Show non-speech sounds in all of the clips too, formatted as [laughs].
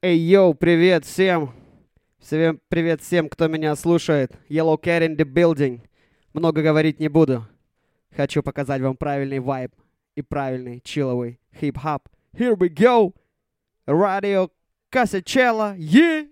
Эй, йоу, привет всем! Всем привет всем, кто меня слушает. Yellow Cat in the building. Много говорить не буду. Хочу показать вам правильный вайб и правильный чилловый хип-хап. Here we go! Radio Casachella, yeah!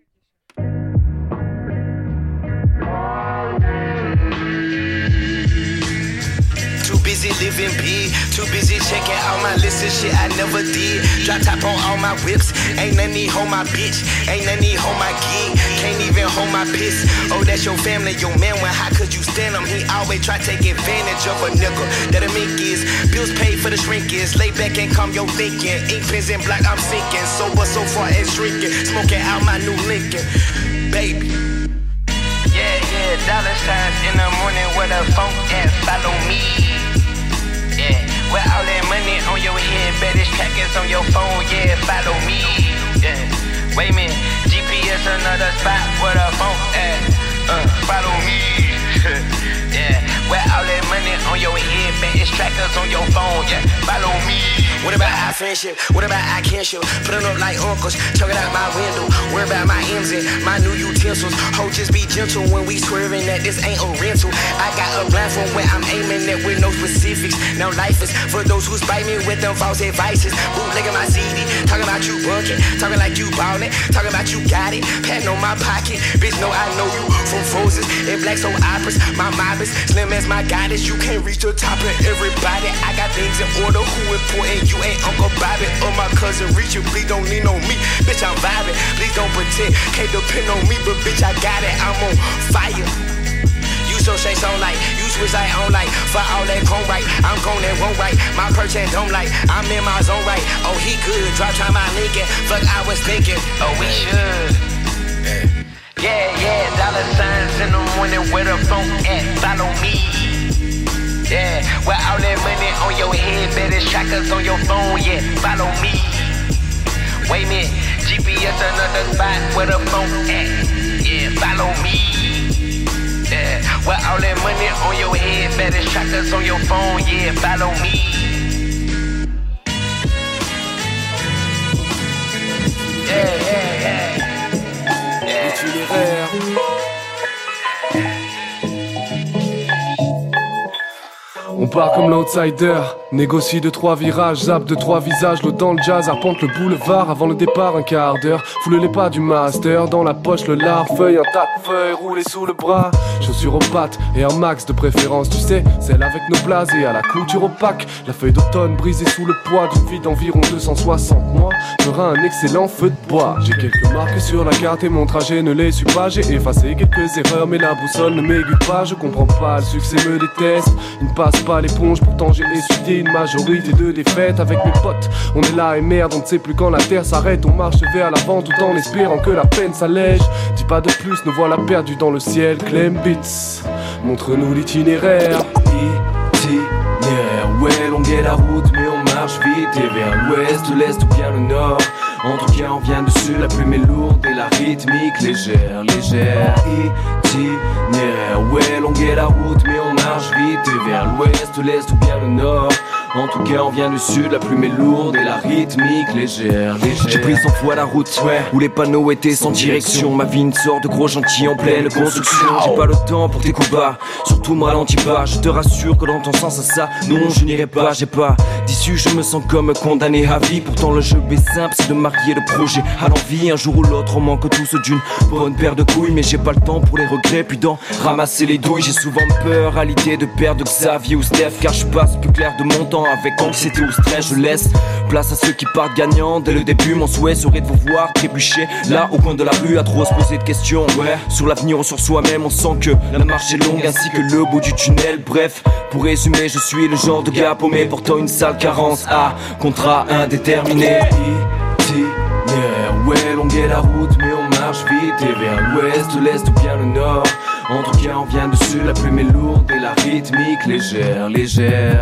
Living big, too busy checking out my list of shit I never did. Drop top on all my whips, ain't none need hold my bitch, ain't none need hold my gig, can't even hold my piss. Oh, that's your family, your man. When how could you stand him? He always try take advantage of a nigga. That a mink is, bills paid for the shrink is. Lay back and calm your thinking. Ink pens and black, I'm sinking. Sober so far and shrinking, smoking out my new Lincoln, baby. Yeah, yeah, dollar signs in the morning where the phone at, follow me. Yeah, where all that money on your head, baddest trackers on your phone, yeah, follow me. Yeah, wait a minute, GPS another spot where the phone at, uh, follow me. [laughs] yeah, where all that money on your head, baddest trackers on your phone, yeah, follow me. What about our friendship? What about our kinship? Put 'em up like uncles, chuck it out my window. Worry about my M's and my new utensils. Ho, just be gentle when we swerving that this ain't a rental. I got a from where I'm aiming at with no specifics. Now life is for those who spite me with them false advices. Bootlegging my CD, talking about you bunking, talking like you ballin', talking about you got it, patting on my pocket. Bitch, know I know you from Frozen and Black Soul Operas. My mob slim as my goddess. You can't reach the top of everybody. I got things in order. Who important? You ain't Uncle Bobby or my cousin Richard. Please don't lean on me, bitch. I'm vibing. Please don't pretend. Can't depend on me, but bitch, I got it. I'm on fire. You so shake so like, you switch like on like, for all that chrome right, I'm gone and won't right, my perch and don't like, I'm in my zone right, oh he good, drop try my Lincoln, fuck I was thinking, oh we should. Yeah, yeah, yeah, dollar signs in the morning where the phone at, follow me. Yeah, with all that money on your head, better trackers on your phone, yeah, follow me. Wait a minute, GPS another spot where the phone at, yeah, follow me. Yeah, where all that money on your head, better trackers on your phone, yeah, follow me. Comme l'outsider, négocie de trois virages, zap de trois visages, l'eau dans le jazz, arpente le boulevard avant le départ, un quart d'heure. Foule les pas du master, dans la poche le lard, feuille, un tas de feuilles roulées sous le bras. Chaussures aux pattes et un max de préférence, tu sais, celle avec nos blasés à la couture opaque. La feuille d'automne brisée sous le poids d'une vie d'environ 260 mois fera un excellent feu de bois. J'ai quelques marques sur la carte et mon trajet ne les suit pas. J'ai effacé quelques erreurs, mais la boussole ne m'aiguille pas. Je comprends pas, le succès me déteste. Il ne passe pas pourtant j'ai essuyé une majorité de défaites avec mes potes. On est là et merde, on ne sait plus quand la terre s'arrête. On marche vers l'avant tout en espérant que la peine s'allège. Dis pas de plus, nous voilà perdus dans le ciel. Clem Beats, montre-nous l'itinéraire. Itinéraire, ouais, longue est la route, mais on marche vite. Et vers l'ouest, l'est ou bien le nord. En tout cas, on vient dessus, la plume est lourde et la rythmique légère, légère. Itinéraire, ouais, longue est la route, mais on marche vite. Et vers l'ouest, l'est ou bien le nord. En tout cas, on vient du sud, la plume est lourde et la rythmique légère. J'ai pris 100 fois la route, Ouais. où les panneaux étaient sans direction. Ma vie, une sorte de gros gentil en pleine construction. J'ai pas le temps pour tes coups bas, surtout me ralentis pas. Je te rassure que dans ton sens, à ça, non, je n'irai pas. J'ai pas d'issue, je me sens comme condamné à vie. Pourtant, le jeu est simple, c'est de marier le projet à l'envie. Un jour ou l'autre, on manque tous d'une bonne paire de couilles. Mais j'ai pas le temps pour les regrets, puis d'en ramasser les douilles. J'ai souvent peur à l'idée de perdre Xavier ou Steph, car je passe plus clair de mon temps avec anxiété ou stress. Je laisse place à ceux qui partent gagnants. Dès le début, mon souhait serait de vous voir trébucher là au coin de la rue à trop se poser de questions. Ouais, sur l'avenir ou sur soi-même, on sent que la marche est longue ainsi que le bout du tunnel. Bref, pour résumer, je suis le genre de gars paumé portant une sale carence à contrat indéterminé. Itinéraire, ouais, longue est la route, mais on marche vite. Et vers l'ouest, l'est ou bien le nord. En tout cas, on vient dessus, la plume est lourde et la rythmique légère, légère.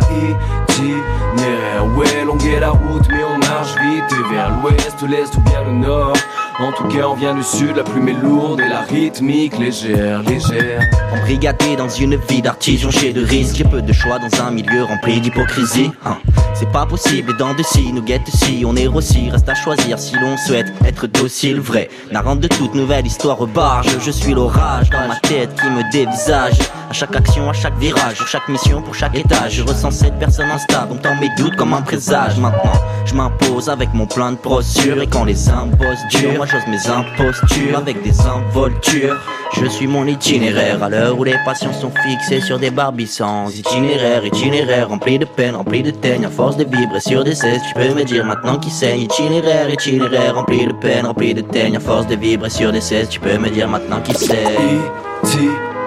Itinéraire, ouais, longue est la route, mais on marche vite. Et vers l'ouest, l'est ou bien le nord. En tout cas, on vient du sud, la plume est lourde et la rythmique légère, légère. Embrigadé dans une vie d'artisan chez de risques, j'ai peu de choix dans un milieu rempli d'hypocrisie. Hein. C'est pas possible, et dans de si, nous guette si, on est aussi, reste à choisir si l'on souhaite être docile, vrai. Narrant de toute nouvelle histoire au barge, je suis l'orage dans ma tête qui me dévisage. À chaque action, à chaque virage, pour chaque mission, pour chaque étage, je ressens cette personne instable, on mes doutes comme un présage. Maintenant, je m'impose avec mon plein de procure et quand les impostures, moi j'ose mes impostures avec des involtures. Je suis mon itinéraire à l'heure où les patients sont fixés sur des barbissants. Itinéraire, itinéraire, rempli de peine, rempli de teigne, à force de vibrer sur des cesses. Tu peux me dire maintenant qui saigne. Itinéraire, itinéraire, rempli de peine, rempli de teigne, à force de vibrer sur des cesses. Tu peux me dire maintenant qui saigne.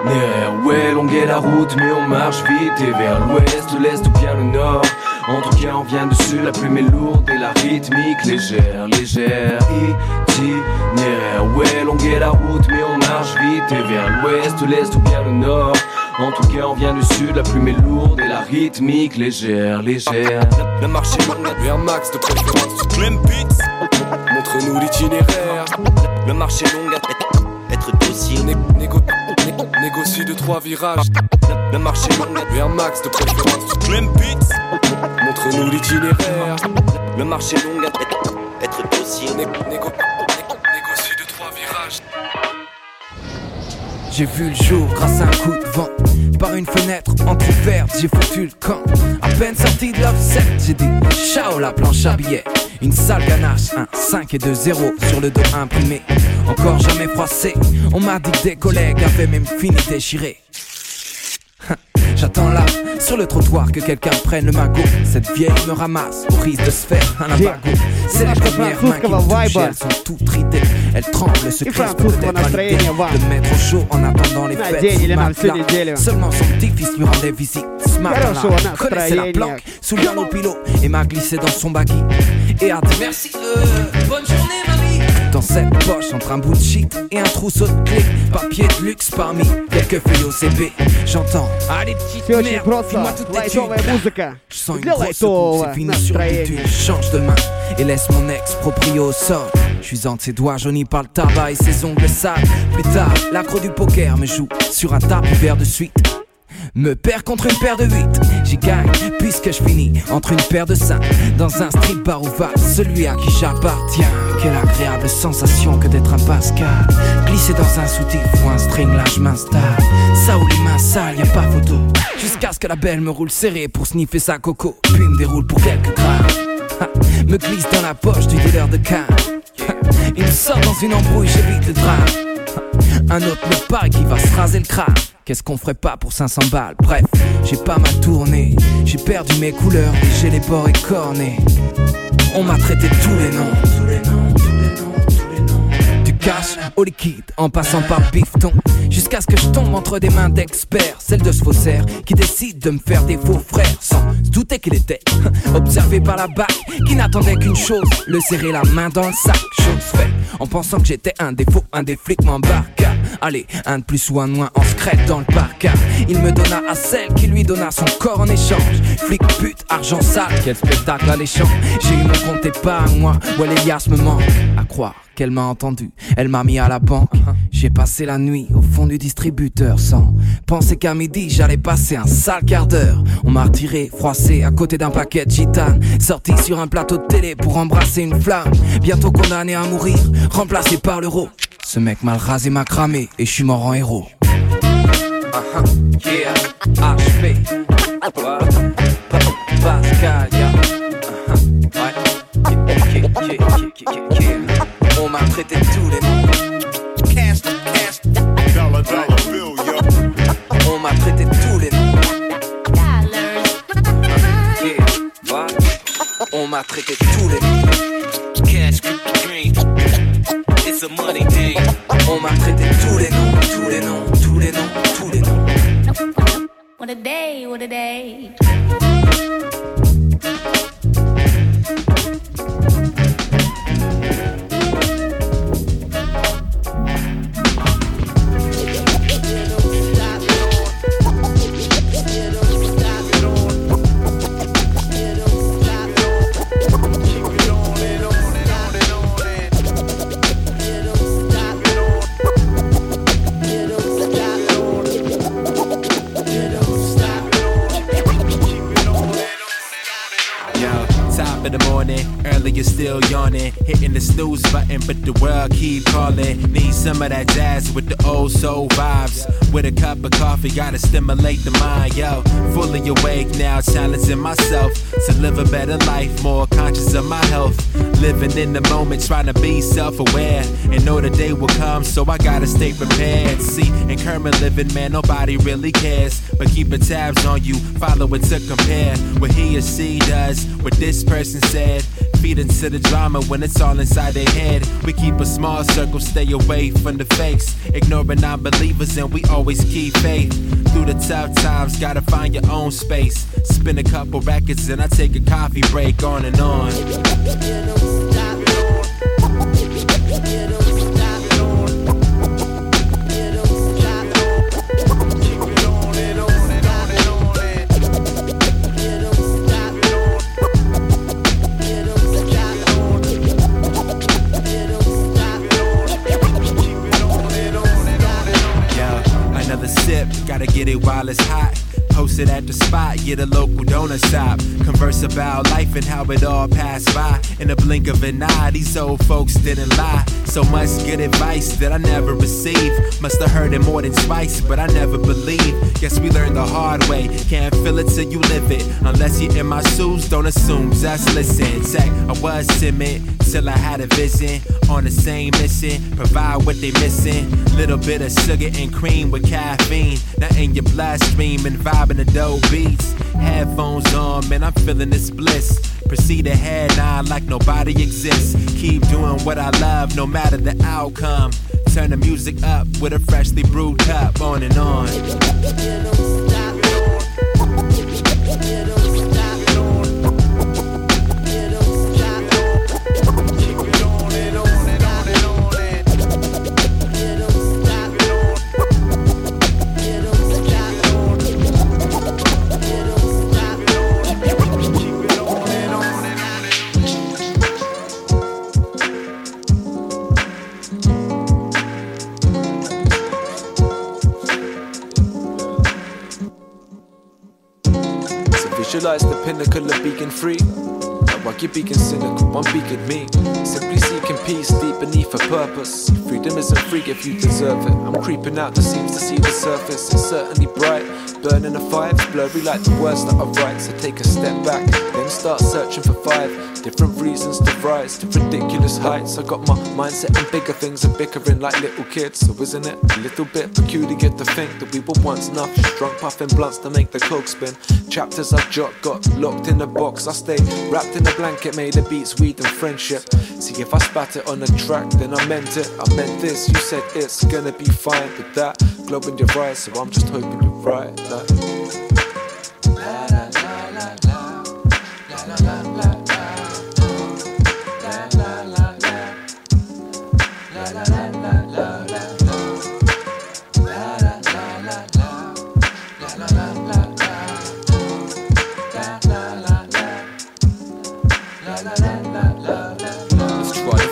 Itinéraire, ouais, longue est la route, mais on marche vite et vers l'ouest, l'est ou bien le nord. En tout cas, on vient dessus, la plume est lourde et la rythmique légère, légère. Itinéraire, ouais, longue est la route, mais on marche vite et vers l'ouest, l'est ou bien le nord. En tout cas, on vient du sud, la plume est lourde et la rythmique légère, légère. Le marché long, vers max de préférence. Clem montre-nous l'itinéraire. Le marché long, être docile. négo négocie de trois virages. Le marché long, vers max de préférence. Clem montre-nous l'itinéraire. Le marché long, être docile. négocie de trois virages. J'ai vu le jour grâce à un coup de vent. Par une fenêtre entrouverte, j'ai foutu le camp. À peine sorti de l'offset, j'ai dit ciao la planche à billets. Une sale ganache, un 5 et 2 0 sur le dos imprimé. Encore jamais froissé, on m'a dit que des collègues avaient même fini déchiré. J'attends là, sur le trottoir, que quelqu'un prenne le magot. Cette vieille me ramasse au risque de se faire un abago. C'est la première main qui me touche, elles sont toutes ridées. Elles tremblent, se crispent peut-être De mettre au chaud en attendant les fêtes. Seulement son petit-fils lui rendait visite. Ce matin-là, connaissait la planque sous le pilote et m'a glissé dans son baggy. Et a dit merci, euh, bonne journée. Dans cette poche, entre un bout de shit et un trousseau de clés. Papier de luxe parmi quelques feuilles OCB. J'entends, allez petite merde, dis-moi toute tes Je sens une grosse c'est fini sur le. Change de main et laisse mon ex proprio au sol. Je suis entre ses doigts jaunis par le tabac et ses ongles sales. Plus tard, l'accro du poker me joue sur un tapis vert de suite. Me perd contre une paire de 8 J'y gagne puisque je finis entre une paire de 5 Dans un strip bar ou va celui à qui j'appartiens. Quelle agréable sensation que d'être un Pascal. Glisser dans un soutif ou un string là je m'installe. Ça où les mains sales y a pas photo. Jusqu'à ce que la belle me roule serré pour sniffer sa coco. Puis me déroule pour quelques grammes. Me glisse dans la poche du dealer de canne Il sort dans une embrouille j'évite le drame. Un autre me parle qui va se raser le crâne Qu'est-ce qu'on ferait pas pour 500 balles? Bref, j'ai pas mal tourné, j'ai perdu mes couleurs j'ai les bords écornés. On m'a traité tous les noms, tous les noms, cash au liquide, en passant par bifton. Jusqu'à ce que je tombe entre des mains d'experts, celle de ce faussaire qui décide de me faire des faux frères sans se douter qu'il était [laughs] observé par la bac qui n'attendait qu'une chose, le serrer la main dans le sac. Chose faite, en pensant que j'étais un défaut, un des flics m'embarque. Allez, un de plus ou un de moins en secret dans le parc Il me donna à celle qui lui donna son corps en échange. Flic, pute, argent sale, quel spectacle alléchant. J'ai eu mon compte à moi, où Elias me manque. À croire qu'elle m'a entendu, elle m'a mis à la banque. J'ai passé la nuit au fond du distributeur sans penser qu'à midi j'allais passer un sale quart d'heure. On m'a retiré, froissé à côté d'un paquet de gitane, sorti sur un plateau de télé pour embrasser une flamme. Bientôt condamné à mourir, remplacé par l'euro. Ce mec mal rasé m'a cramé et je suis mort en héros. Uh -huh. Yeah, HP. Pascal, yeah. Uh -huh. Ouais. Yeah, yeah, yeah, On m'a traité tous les noms. Cash, cash. Dollar, dollar bill, yo. On m'a traité tous les noms. Yeah, ouais. On m'a traité tous les noms. Cash, green. It's a money thing. On m'a traité tous les noms, tous les noms, tous les noms, tous les noms. What a day, what a day. Early you're still yawning. Hitting the snooze button, but the world keep calling. Need some of that jazz with the old soul vibes. With a cup of coffee, gotta stimulate the mind, yo. Fully awake now, challenging myself to live a better life, more conscious of my health. Living in the moment, trying to be self aware. And know the day will come, so I gotta stay prepared. See, in current living, man, nobody really cares. But keeping tabs on you, following to compare what he or she does, what this person said. Feed into the drama when it's all inside their head. We keep a small circle, stay away from the fakes. Ignoring non believers, and we always keep faith. Through the tough times, gotta find your own space. Spin a couple records, and I take a coffee break on and on. It while it's hot. Posted at the spot, get a local donut shop. Converse about life and how it all passed by. In a blink of an eye, these old folks didn't lie. So much good advice that I never received. Must have heard it more than twice, but I never believed. Guess we learned the hard way. Can't feel it till you live it. Unless you're in my shoes, don't assume, just listen. Check, I was timid till I had a vision. On the same mission, provide what they missing. Little bit of sugar and cream with caffeine. Now in your bloodstream and vibing the dope beats. Headphones on, man, I'm feeling this bliss. Proceed ahead now like nobody exists. Keep doing what I love, no matter the outcome. Turn the music up with a freshly brewed cup, on and on. Visualize the pinnacle of being free. Now while you're being cynical, I'm being me. Simply seeking peace deep beneath a purpose. Freedom isn't free if you deserve it. I'm creeping out the seams to see the surface. It's certainly bright. Burning fire, it's blurry like the words that I write. So take a step back, then start searching for five different reasons to rise to ridiculous heights. I got my mindset on bigger things and bickering like little kids. So isn't it a little bit peculiar to think that we were once enough drunk puffing blunts to make the coke spin? Chapters I jot got locked in a box. I stay wrapped in a blanket made of beats, weed, and friendship. See if I spat it on a track, then I meant it. I meant this. You said it's gonna be fine with that in your so I'm just hoping you're right. Like.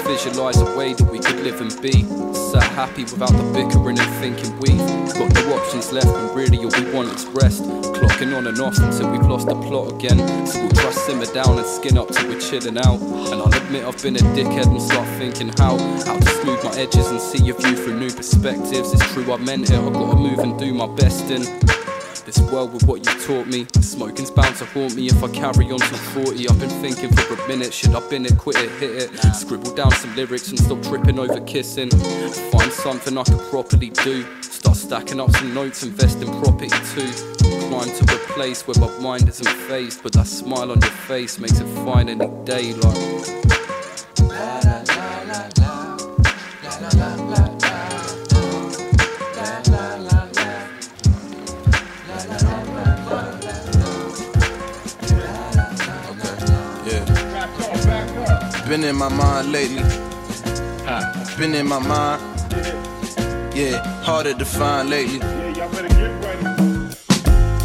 visualize a way that we could live and be. Happy without the bickering and thinking we've got no options left and really all we want is rest. Clocking on and off until we've lost the plot again. So we'll try simmer down and skin up till we're chilling out. And I'll admit I've been a dickhead and start thinking how how to smooth my edges and see a view through new perspectives. It's true I meant it. I gotta move and do my best in. This world with what you taught me. Smoking's bound to haunt me if I carry on till 40. I've been thinking for a minute, should I bin it, quit it, hit it? Scribble down some lyrics and stop tripping over kissing. Find something I could properly do. Start stacking up some notes, invest in property too. Climb to a place where my mind isn't phased, but that smile on your face makes it fine any day. Like. Been in my mind lately. Been in my mind. Yeah, harder to find lately.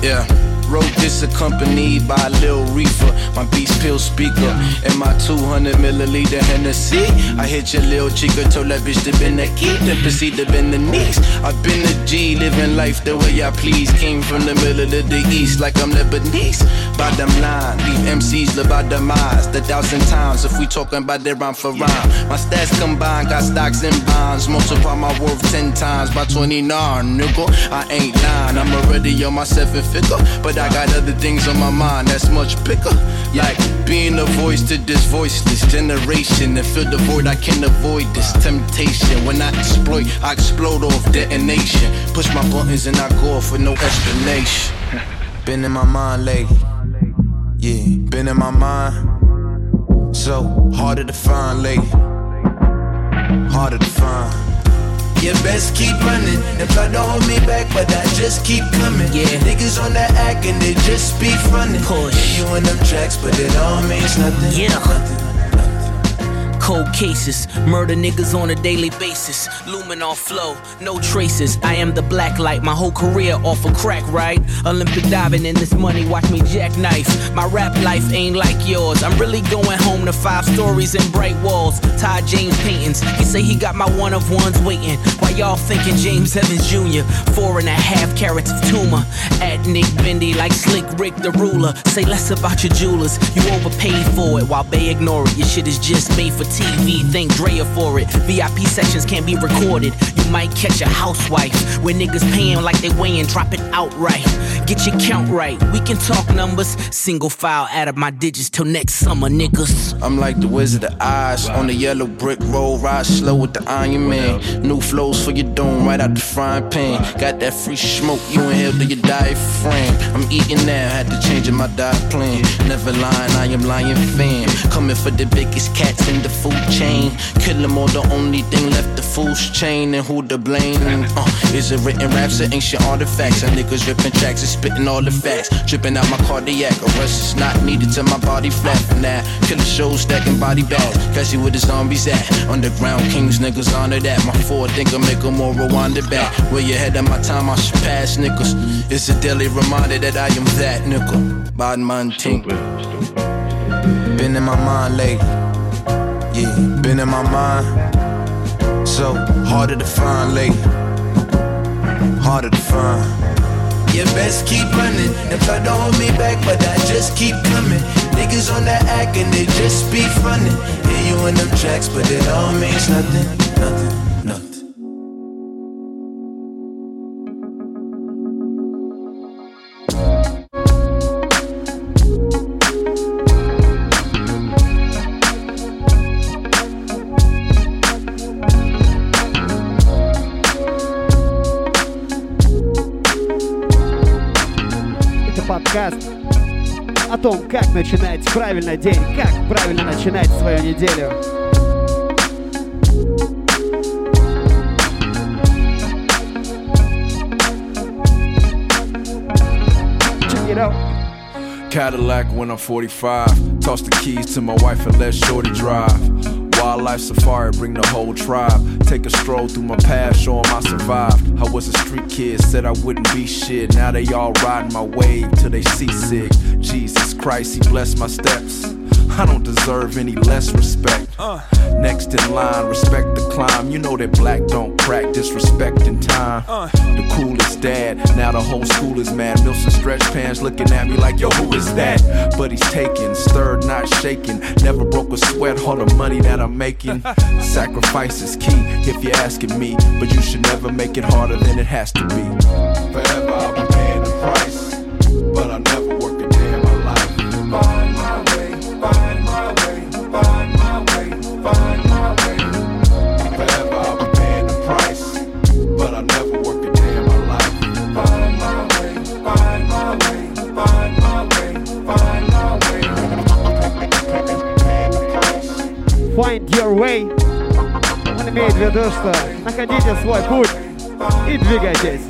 Yeah. Wrote this accompanied by little reefer. My beast pill speaker and my 200 milliliter Hennessy. I hit your little chica, told that bitch to bend the key, then proceed to bend the knees. I've been a G, living life the way I please. Came from the middle of the east like I'm Lebanese. Bottom line, leave MCs live by demise. The thousand times if we talking about their rhyme for rhyme. My stats combined, got stocks and bonds. Multiply my worth 10 times by 29, nigga. I ain't lying, I'm already on my seven figure. But I got other things on my mind that's much bigger. Like being a voice to this voiceless generation. And fill the void, I can't avoid this temptation. When I exploit, I explode off detonation. Push my buttons and I go off with no explanation. [laughs] Been in my mind lately. Yeah, been in my mind. So harder to find lately. Harder to find. You best keep running and try to hold me back, but I just keep coming. Yeah, niggas on that act and they just be running. Push you in them tracks, but it all means nothing. Yeah. Nothing. Cold cases, murder niggas on a daily basis. Luminol flow, no traces. I am the black light, my whole career off a of crack, right? Olympic diving in this money, watch me jackknife. My rap life ain't like yours. I'm really going home to five stories and bright walls. Todd James paintings. He say he got my one of ones waiting. Why y'all thinking James Evans Jr. Four and a half carats of tumor. At Nick Bendy like Slick Rick the ruler. Say less about your jewelers. You overpaid for it while they ignore it. Your shit is just made for TV, thank Drea for it. VIP sections can't be recorded. You might catch a housewife where niggas paying like they weighing, drop it outright. Get your count right. We can talk numbers. Single file out of my digits till next summer, niggas. I'm like the Wizard of Oz on the yellow brick road, ride slow with the Iron Man. New flows for your dome right out the frying pan. Got that free smoke, you inhale to your diaphragm. I'm eating now, had to change my diet plan. Never lying, I am lying fan. Coming for the biggest cats in the food chain. Kill them all, the only thing left the fool's chain. And who to blame? Uh, is it written raps or ancient artifacts? And niggas ripping tracks and spitting all the facts. Dripping out my cardiac, arrest is not needed to my body flat now. Killer shows stacking body bags. Catch you where the zombies at. Underground kings, niggas honor that. My forward thinker make a more rewind it back. Way ahead of my time, I should pass niggas. It's a daily reminder that I am that nigga. Bad man think. Been in my mind lately. Yeah, been in my mind. So harder to find lately. Harder to find. You best keep running and try to hold me back, but I just keep coming. Niggas on that act and they just be running. Hear you in them tracks, but it all means nothing, nothing. Том, как начинать правильно день, как правильно начинать свою неделю. Cadillac when I'm 45. Toss the keys to my wife and let Shorty drive. Wildlife safari, bring the whole tribe. Take a stroll through my past, show 'em I survived. I was a street kid, said I wouldn't be shit. Now they all riding my wave till they seasick. Jesus Christ, he blessed my steps. I don't deserve any less respect. Next in line, respect the climb. You know that black don't crack disrespect in time. The coolest dad, now the whole school is mad. Milson stretch pants looking at me like, yo, who is that? But he's taken, stirred, not shaken. Never broke a sweat, all the money that I'm making. Sacrifice is key if you're asking me, but you should never make it harder than it has to be. Forever I'll be way. Он имеет в виду, что находите свой путь и двигайтесь.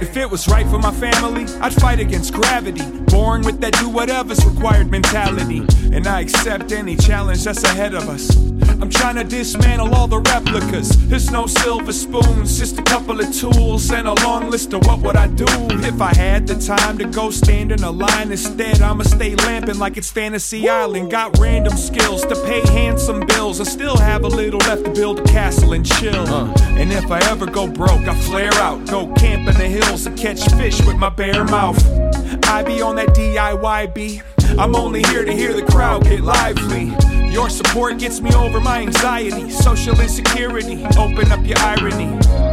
If it was right for my family, I'd fight against gravity. Born with that do whatever's required mentality. And I accept any challenge that's ahead of us. I'm trying to dismantle all the replicas. There's no silver spoons, just a couple of tools and a long list of what would I do if I had the time to go stand in a line. Instead, I'ma stay lamping like it's Fantasy Island. Got random skills to pay handsome bills. I still have a little left to build a castle and chill. Uh. And if I ever go broke, I flare out, go camp in the hills and catch fish with my bare mouth. I be on that DIYB. I'm only here to hear the crowd get lively. Your support gets me over my anxiety, social insecurity. Open up your irony.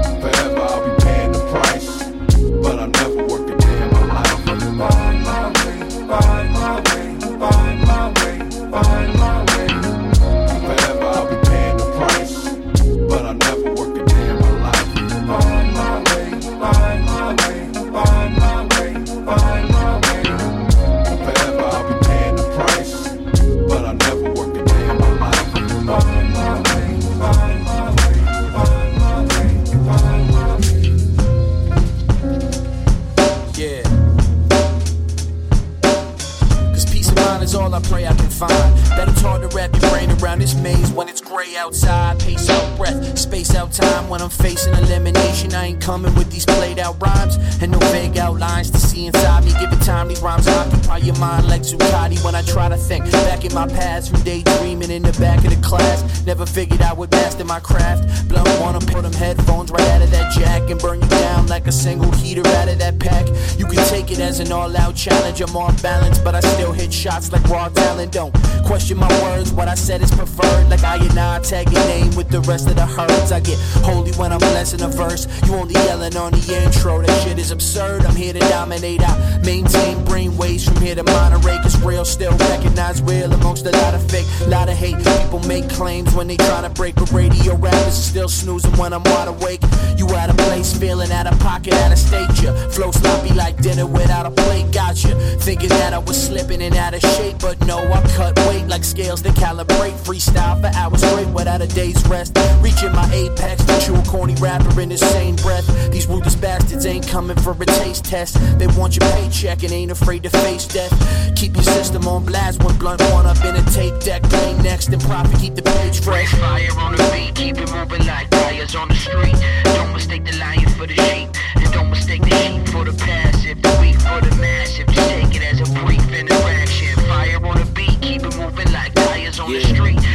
Outside. Breath, space out time when I'm facing elimination. I ain't coming with these played out rhymes and no vague outlines to see inside me. Give it time, these rhymes occupy your mind like Zuccotti when I try to think back in my past from daydreaming in the back of the class. Never figured I would master my craft. Blunt wanna put them headphones right out of that jack and burn you down like a single heater out of that pack. You can take it as an all out challenge. I'm off balance, but I still hit shots like raw talent. Don't question my words, what I said is preferred. Like I and I tag your name with the rest of the herds. I get holy when I'm blessing a verse. You only yelling on the intro, that shit is absurd. I'm here to dominate. I maintain brain waves from here to Monterey. Cause real still recognize real amongst a lot of fake, lot of hate. People make claims when they try to break, but radio rappers are still snoozing when I'm wide awake. You out of place, feeling out of pocket, out of state. You flow sloppy like dinner without a plate. Gotcha. Thinking that I was slipping and out of shape, but no, I cut weight like scales that calibrate. Freestyle for hours straight without a day's rest. Reaching my apex, the a corny rapper in the same breath. These ruthless bastards ain't coming for a taste test. They want your paycheck and ain't afraid to face death. Keep your system on blast when blunt one up in a tape deck. Play next and profit, keep the page fresh. Fire on the beat, keep it moving like tires on the street. Don't mistake the lion for the sheep, and don't mistake the sheep for the passive, the weak for the massive. Just take it as a brief interaction. Fire on the beat, keep it moving like tires on the street.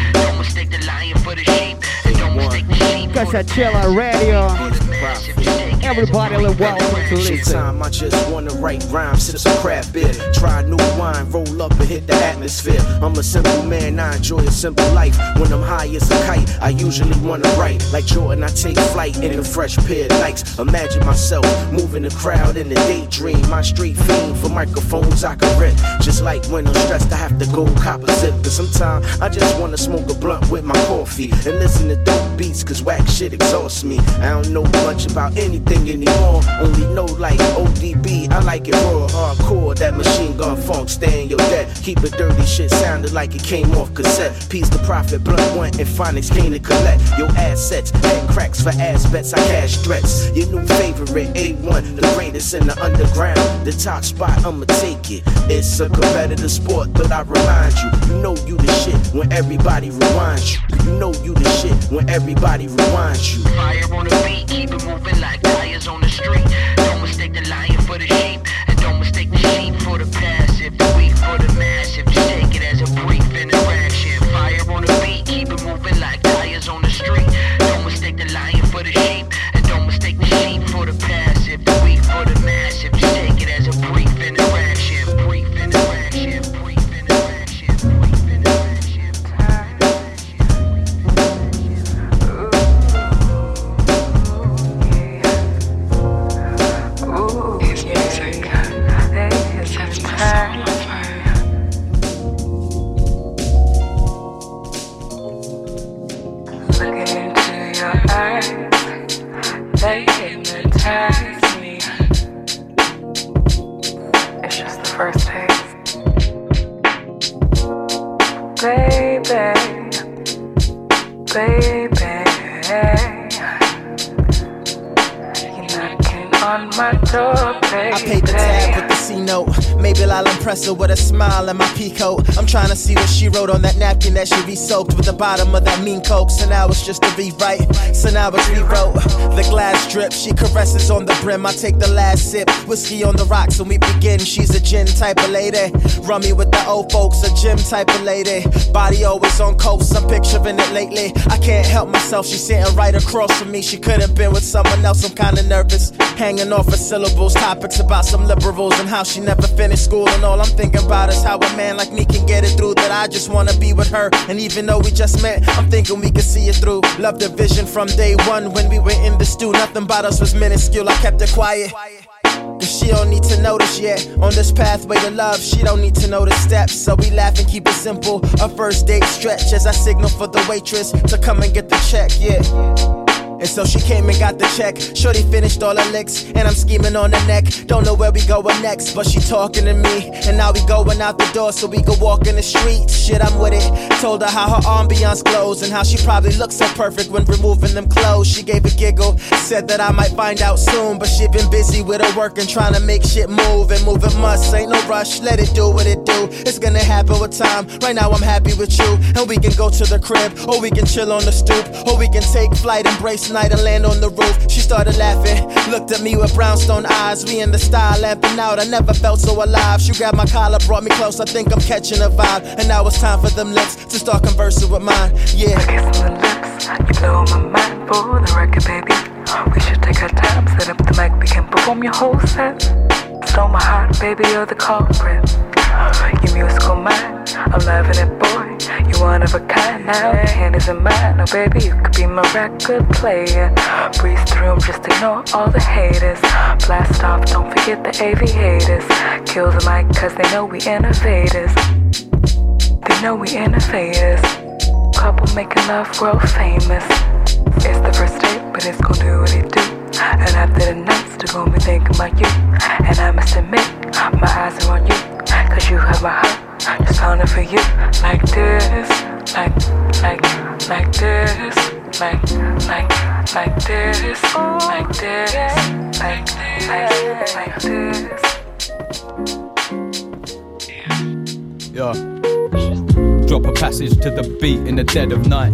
The sheep for the. Everybody, welcome to listen. Time I just wanna write rhymes, sip some crap beer, try new wine, roll up and hit the atmosphere. I'm a simple man, I enjoy a simple life. When I'm high as a kite, I usually wanna write. Like Jordan, I take flight in a fresh pair of Nikes. Imagine myself moving the crowd in a daydream. My street fiend for microphones I can rip. Just like when I'm stressed, I have to go cop a zip. Cause sometimes I just wanna smoke a blunt with my coffee and listen to dope beats, cause whack shit exhausts me. I don't know much about anything anymore. Only know like ODB, I like it raw, hardcore. That machine gun funk, stay in your debt. Keep it dirty shit sounded like it came off cassette. Piece the profit, blunt one, and phonics came to collect your assets. Head cracks for ass bets, I cash threats. Your new favorite, A1, the greatest in the underground. The top spot, I'ma take it. It's a competitive sport, but I remind you, you know you the shit when everybody rewinds you. You know you the shit when everybody rewinds you. Fire on the beat, keep it moving like tires on the street. Don't mistake the lion for the sheep, and don't mistake the sheep for the passive, the weak for the massive. Just take it as a brief interaction. Fire on the beat, keep it moving like tires on the street. Don't mistake the lion for the sheep, on that napkin that should be soaked with the bottom of that mean coke. So now it's just to rewrite. So now it's rewrote. The glass drip, she caresses on the brim. I take the last sip. Whiskey on the rocks when we begin. She's a gin type of lady. Rummy with the old folks, a gym type of lady. Body always on coast, I'm picturing it lately. I can't help myself, she's sitting right across from me. She could have been with someone else, I'm kinda nervous. Hanging off of syllables, topics about some liberals and how she never finished school. And all I'm thinking about is how a man like me can get it through. That I just wanna be with her. And even though we just met, I'm thinking we could see it through. Love the vision from day one when we were in the stew. Nothing about us was minuscule, I kept it quiet. Cause she don't need to notice yet. On this pathway to love, she don't need to know the steps. So we laugh and keep it simple. A first date stretch as I signal for the waitress to come and get the check, yeah. And so she came and got the check. Shorty finished all her licks, and I'm scheming on the neck. Don't know where we going next, but she talking to me. And now we going out the door so we can walk in the street. Shit, I'm with it. Told her how her ambiance glows and how she probably looks so perfect when removing them clothes. She gave a giggle, said that I might find out soon, but she been busy with her work and trying to make shit move. And move it must, ain't no rush. Let it do what it do. It's gonna happen with time. Right now I'm happy with you, and we can go to the crib, or we can chill on the stoop, or we can take flight, embrace night I land on the roof. She started laughing, looked at me with brownstone eyes. We in the style, lamping out. I never felt so alive. She grabbed my collar, brought me close. I think I'm catching a vibe. And now it's time for them lips to start conversing with mine. Yeah. Kissing the lips, you blow my mind for the record, baby. We should take our time, set up the mic, we can perform your whole set. Stole my heart, baby, you're the culprit. Your musical mind, I'm loving it, boy. You one of a kind now. Your hand is in mine, oh baby, you could be my record player. Breeze through 'em, just ignore all the haters. Blast off, don't forget the aviators. Kill the mic, cause they know we innovators. They know we innovators. Couple making love world famous. It's the first date, but it's gonna do what it do. And after the nights still gonna be thinking about you. And I must admit, my eyes are on you. Cause you have my heart, just pounding for you. Like this, like, like, like this. Like, like, like this, like this, like, like, like this. Yeah. Drop a passage to the beat in the dead of night.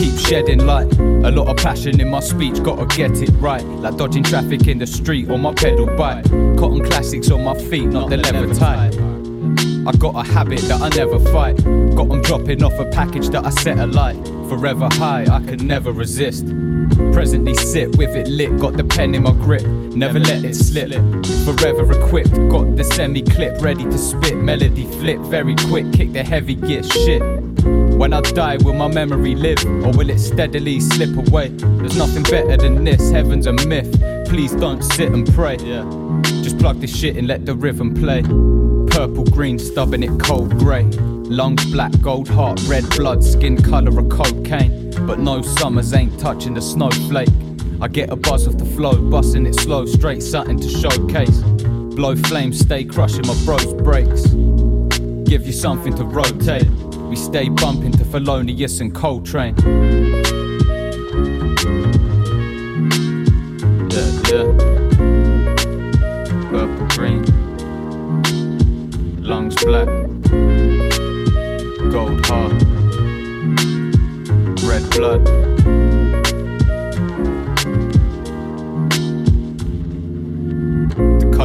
Keep shedding light. A lot of passion in my speech, gotta get it right. Like dodging traffic in the street on my pedal bike. Cotton classics on my feet, not the leather type. I got a habit that I never fight. Got 'em dropping off a package that I set alight. Forever high, I can never resist. Presently sit with it lit, got the pen in my grip, never let it slip. Forever equipped, got the semi clip ready to spit. Melody flip very quick, kick the heavy gear shit. When I die, will my memory live or will it steadily slip away? There's nothing better than this, heaven's a myth. Please don't sit and pray. Just plug this shit and let the rhythm play. Purple, green, stubbing it cold grey. Lungs black, gold heart, red blood, skin colour of cocaine. But no summers ain't touching the snowflake. I get a buzz of the flow, busting it slow, straight something to showcase. Blow flames, stay crushing my bros brakes. Give you something to rotate. We stay bumping to Thelonious and Coltrane. Yeah, yeah. Purple, green. Lungs black. Gold heart. Red blood.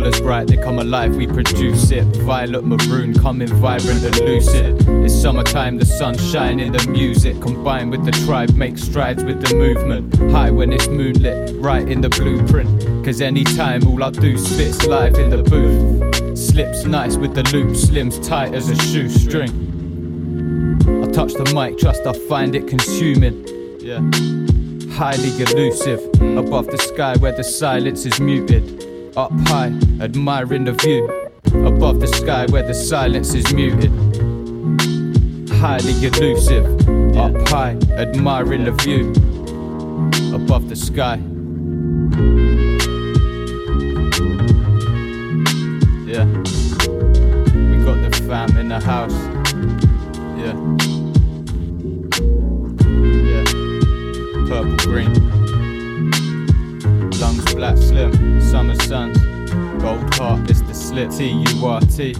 The colours bright, they come alive, we produce it. Violet, maroon, coming vibrant and lucid. It's summertime, the sun shining, the music combined with the tribe make strides with the movement. High when it's moonlit, right in the blueprint. Cause anytime all I do spits live in the booth. Slips nice with the loop, slims tight as a shoestring. I touch the mic, trust I find it consuming. Yeah. Highly elusive, above the sky where the silence is muted. Up high, admiring the view. Above the sky where the silence is muted. Highly elusive, up high, admiring the view. Above the sky. Yeah. We got the fam in the house. Yeah. Yeah. Purple green. Black slim. Summer sun. Gold heart, it's the slip. T U R T.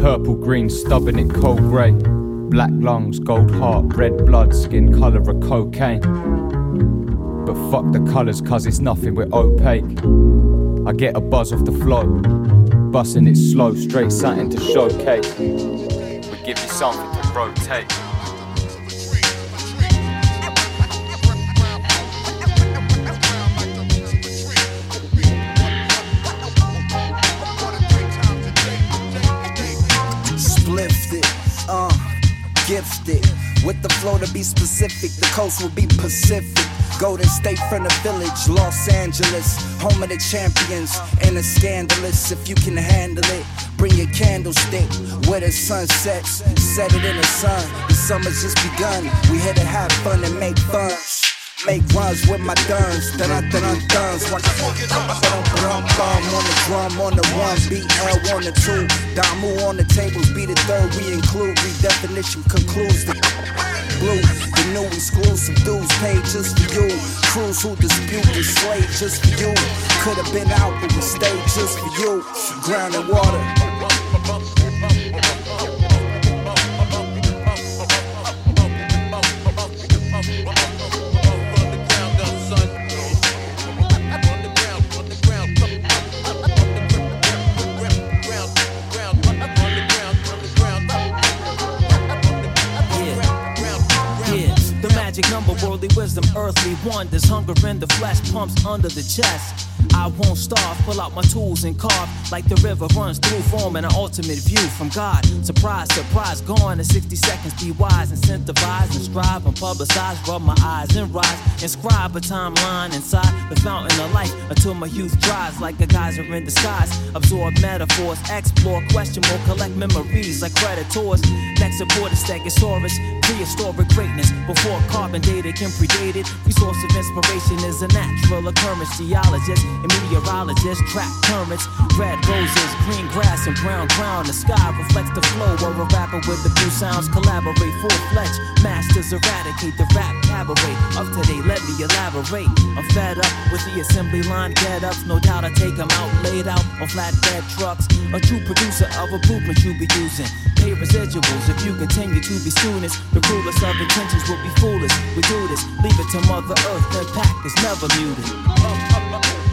Purple, green, stubborn in cold grey. Black lungs, gold heart, red blood, skin colour of cocaine. But fuck the colours, cause it's nothing, we're opaque. I get a buzz off the flow, busting it slow, straight something to showcase. We give you something to rotate. Gifted. With the flow to be specific, the coast will be Pacific. Golden State from the village, Los Angeles, home of the champions, and the scandalous. If you can handle it, bring your candlestick where the sun sets, set it in the sun. The summer's just begun. We here to have fun and make fun. Make runs with my guns, dun dun dun duns. Bum bum bum on the drum, on the one, BL on the two. Damu on the tables, be the third. We include redefinition concludes the blue. The new exclusive dudes paid just for you. Crews who dispute the slave just for you. Could have been out, but we stayed just for you. Ground and water. Number, worldly wisdom, earthly wonders. Hunger in the flesh pumps under the chest. I won't starve, pull out my tools and carve like the river runs through, forming an ultimate view from God. Surprise, surprise, gone in 60 seconds. Be wise, incentivize and strive and publicize. Rub my eyes and rise, inscribe a timeline inside the fountain of life until my youth dries like a geyser in disguise. Absorb metaphors, explore, question more, collect memories like predators. Next support a stegosaurus, prehistoric greatness before carbon data can predate it. Resource of inspiration is a natural occurrence. Geologist and meteorologists track currents. Red roses, green grass, and brown ground. The sky reflects the flow of a rapper with the blue sounds. Collaborate full fledged. Masters eradicate the rap cabaret of today. Let me elaborate. I'm fed up with the assembly line get ups. No doubt I take them out, laid out on flatbed trucks. A true producer of a blueprint you be using. Pay residuals if you continue to be students. The cruelest of intentions will be foolish. We do this, leave it to Mother Earth. Impact is never muted.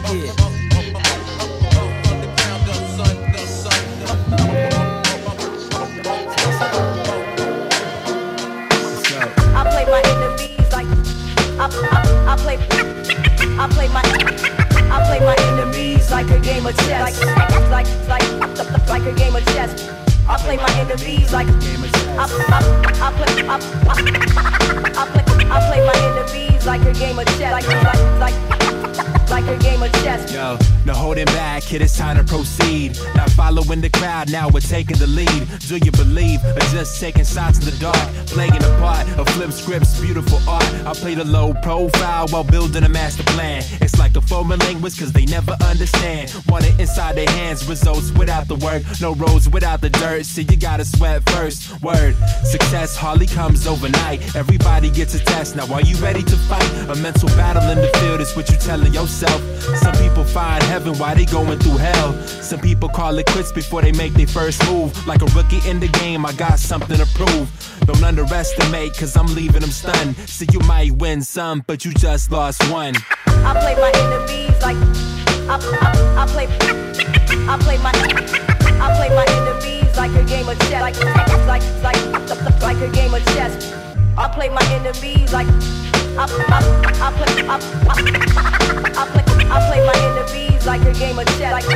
I play my enemies like a game of chess. Like like like like a game of chess. Yo, no holding back, kid, it's time to proceed. Not following the crowd, now we're taking the lead. Do you believe, or just taking shots in the dark? Playing a part of flip scripts, beautiful art. I play the low profile while building a master plan. It's like a foreign language, cause they never understand. Want it inside their hands, results without the work. No roads without the dirt, so you gotta sweat first. Word, success hardly comes overnight. Everybody gets a test, now are you ready to fight? A mental battle in the field is what you're telling yourself. Some people find heaven while they going through hell. Some people call it quits before they make their first move. Like a rookie in the game, I got something to prove. Don't underestimate, cause I'm leaving them stunned. So you might win some, but you just lost one. I play my enemies like I, I, I play I play my I play my enemies like a game of chess like like like like a game of chess. I play my enemies like I, I, I play I, I, play my like a game of chess like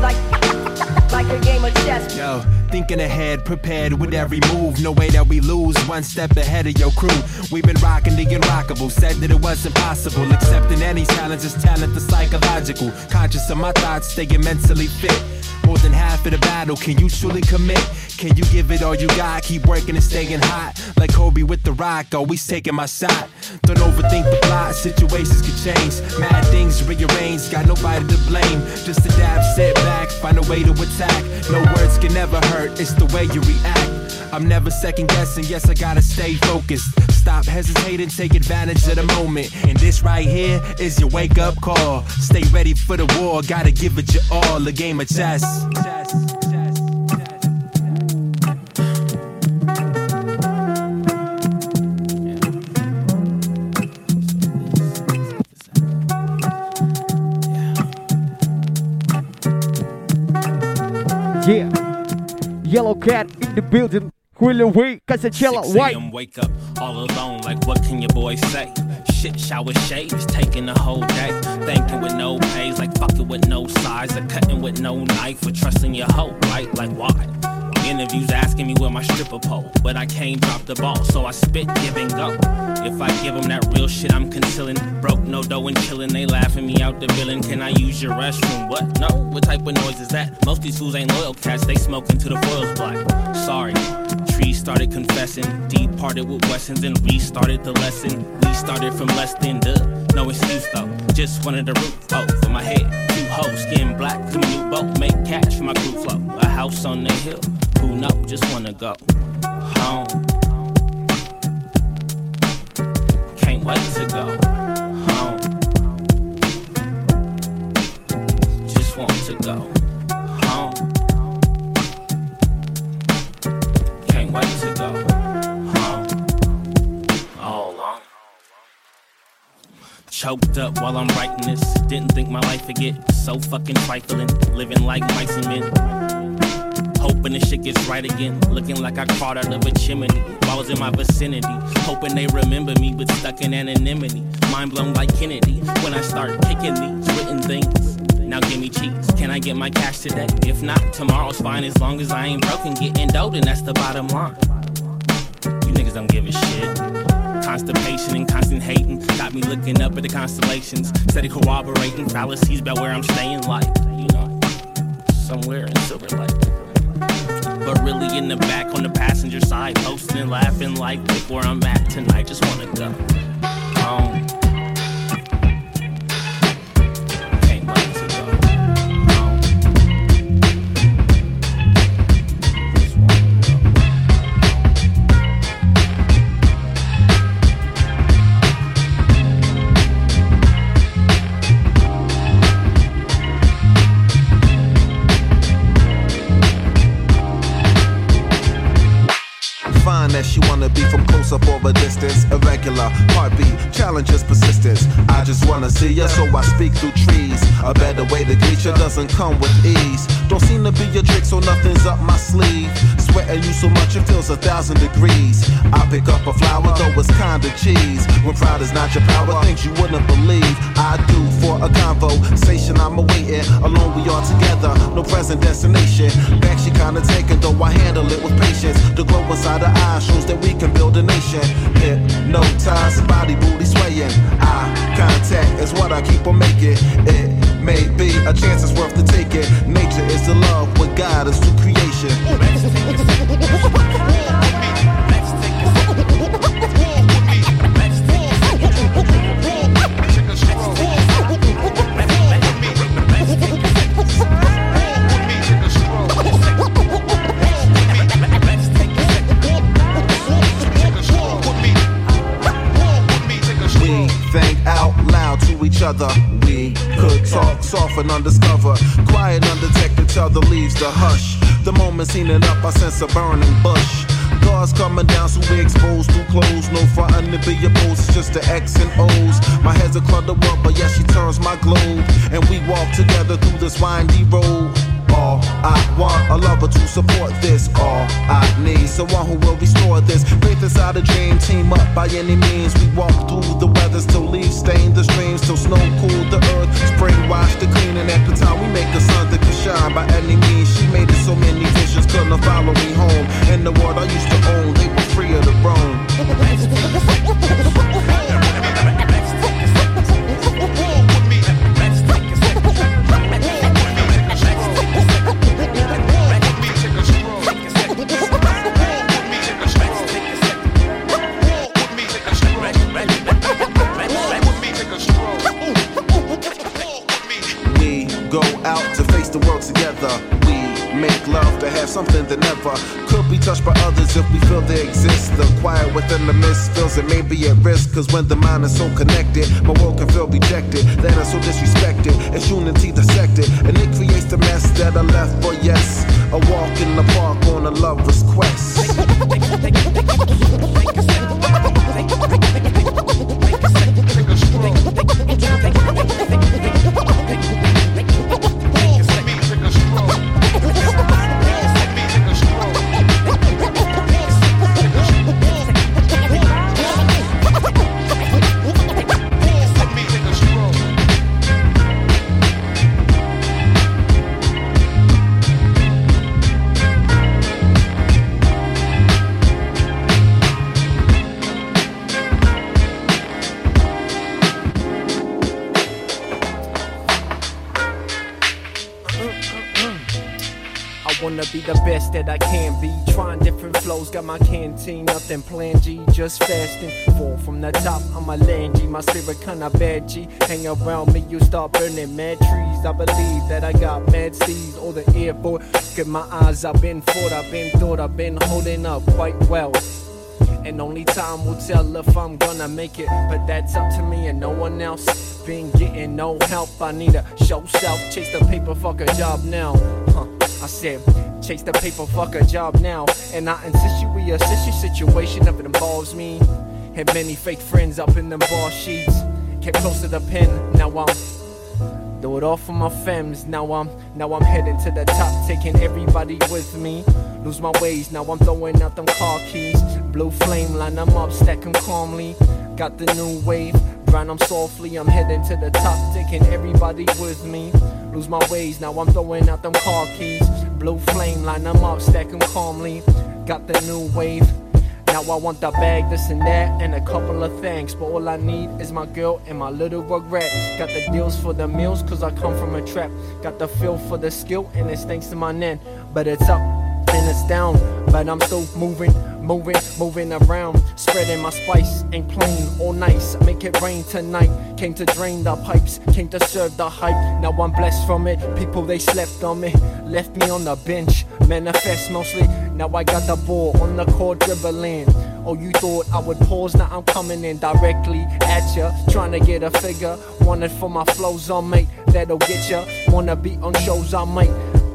like like a game of chess. Yo, thinking ahead, prepared with every move. No way that we lose, one step ahead of your crew. We've been rocking the unrockable, said that it wasn't possible. Accepting any challenge is talent, the psychological. Conscious of my thoughts, staying mentally fit. More than half of the battle, can you truly commit? Can you give it all you got? Keep working and staying hot. Like Kobe with the rock, always taking my shot. Don't overthink the plot, situations can change. Mad things rearrange, got nobody to blame. Just adapt, sit back, find a way to attack. No words can ever hurt, it's the way you react. I'm never second guessing, yes, I gotta stay focused. Stop hesitating, take advantage of the moment. And this right here is your wake up call. Stay ready for the war, gotta give it your all. A game of chess. Yeah. Yellow cat in the building. Will Casachella, 6 white. a.m. wake up all alone, like what can your boy say? Shit, shower shaves, taking the whole day. Thanking with no pays, like fucking with no size, or cutting with no knife, or trusting your hoe, right? Like why? Interviews asking me where my stripper pole, but I can't drop the ball, so I spit, and go. If I give them that real shit, I'm concealing. Broke, no dough, and chillin'. They laughing me out the villain. Can I use your restroom? What? No? What type of noise is that? Most these fools ain't loyal cats, they smoking to the foils black. Sorry. Trees started confessing, departed with Wessons and restarted the lesson. We started from less than the, no excuse though. Just wanted a roof oh, for my head. Two skin black, from a new boat, make cash for my crew flow. A house on the hill, who know? Just wanna go home. Can't wait to go home. Just want to go Choked up while I'm writing this. Didn't think my life would get so fucking trifling. Living like mice and men. Hoping this shit gets right again. Looking like I crawled out of a chimney. Balls in my vicinity. Hoping they remember me, but stuck in anonymity. Mind blown like Kennedy. When I start kicking these written things. Now give me cheese. Can I get my cash today? If not, tomorrow's fine as long as I ain't broken. Getting dope, and that's the bottom line. You niggas don't give a shit. Constipation and constant hating got me looking up at the constellations. Steady corroborating fallacies about where I'm staying, like, you know, somewhere in Silver Lake. But really in the back on the passenger side, posting and laughing like, look where I'm at tonight. Just wanna go challenges persistence. I just wanna see ya, so I speak through trees. A better way to greet ya doesn't come with ease. Don't seem to be your trick, so nothing's up my sleeve. Sweating you so much it feels a thousand degrees. I pick up a flower, though it's kinda cheese. When pride is not your power, things you wouldn't believe. I do for a conversation, I'm awaiting. Alone we are together, no present destination. Back she kinda taken, though I handle it with patience. The glow inside her eyes shows that we can build a nation. Hypnotized, body booty swaying. Eye contact is what I keep on making. It may be a chance it's worth take it. Nature is the love, what God is to creation. We think out loud to each other. Could talk soft and undiscover. Quiet, undetected till the leaves the hush. The moment seen it up, I sense a burning bush. Guards coming down, so we exposed through clothes. No frontin' to be opposed, it's just the X and O's. My head's a clutter up, but yeah, she turns my globe. And we walk together through this windy road. I want, a lover to support this. All I need, someone who will restore this. Faith inside a dream, team up by any means. We walk through the weather, still leaves stain the streams, till snow cool the earth. Spring wash the clean, and at the time we make a sun that can shine by any means. She made it so many cause when the just fasting. Fall from the top, I'm a land my spirit kinda G. Hang around me, you start burning mad trees. I believe that I got mad seeds, or the airport. Get my eyes, I've been fought, I've been thought, I've been holding up quite well. And only time will tell if I'm gonna make it. But that's up to me and no one else. Been getting no help. I need a show self. Chase the paper, fuck a job now. Huh. I said, chase the paper, fuck a job now. And I insist you be a sissy situation if it involves me. Had many fake friends up in them bar sheets. Kept close to the pen, now I'm do it all for my fems. Now I'm now I'm heading to the top, taking everybody with me. Lose my ways, now I'm throwing out them car keys. Blue flame, line them up, stack them calmly. Got the new wave, grind them softly. I'm heading to the top, taking everybody with me lose my ways. Now I'm throwing out them car keys. Blue flame, line them up, stack them calmly. Got the new wave. Now I want the bag, this and that, and a couple of things. But all I need is my girl and my little regret. Got the deals for the meals, cause I come from a trap. Got the feel for the skill, and it's thanks to my net. But it's up and it's down, but I'm still moving Moving, moving around, spreading my spice. Ain't plain or nice. Make it rain tonight. Came to drain the pipes, came to serve the hype. Now I'm blessed from it. People they slept on me, left me on the bench. Manifest mostly. Now I got the ball on the court dribbling. Oh, you thought I would pause? Now I'm coming in directly at ya. Trying to get a figure. Wanted for my flows on mate. That'll get ya. Wanna be on shows I might.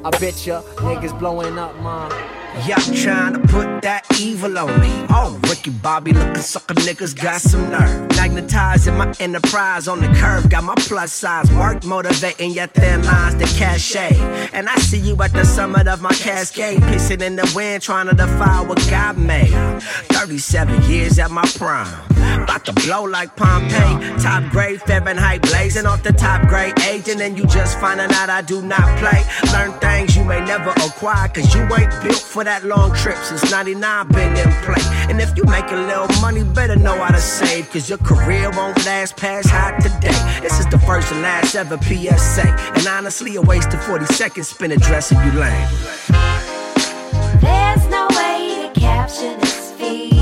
I bet ya. Niggas blowing up my. Y'all trying to put that evil on me. Oh, Ricky Bobby looking sucker niggas got some nerve. Magnetizing my enterprise on the curve. Got my plus size work motivating your thin lines to cachet. And I see you at the summit of my cascade. Pissing in the wind, trying to defy what God made. 37 years at my prime. About to blow like Pompeii. Top grade Fahrenheit blazing off the top grade agent. And you just finding out I do not play. Learn things you may never acquire. Cause you ain't built for that long trip since 99 been in play. And if you make a little money, better know how to save. Cause your career won't last past high today. This is the first and last ever PSA. And honestly, a waste of 40 seconds spent addressing you lame. There's no way to capture this feeling.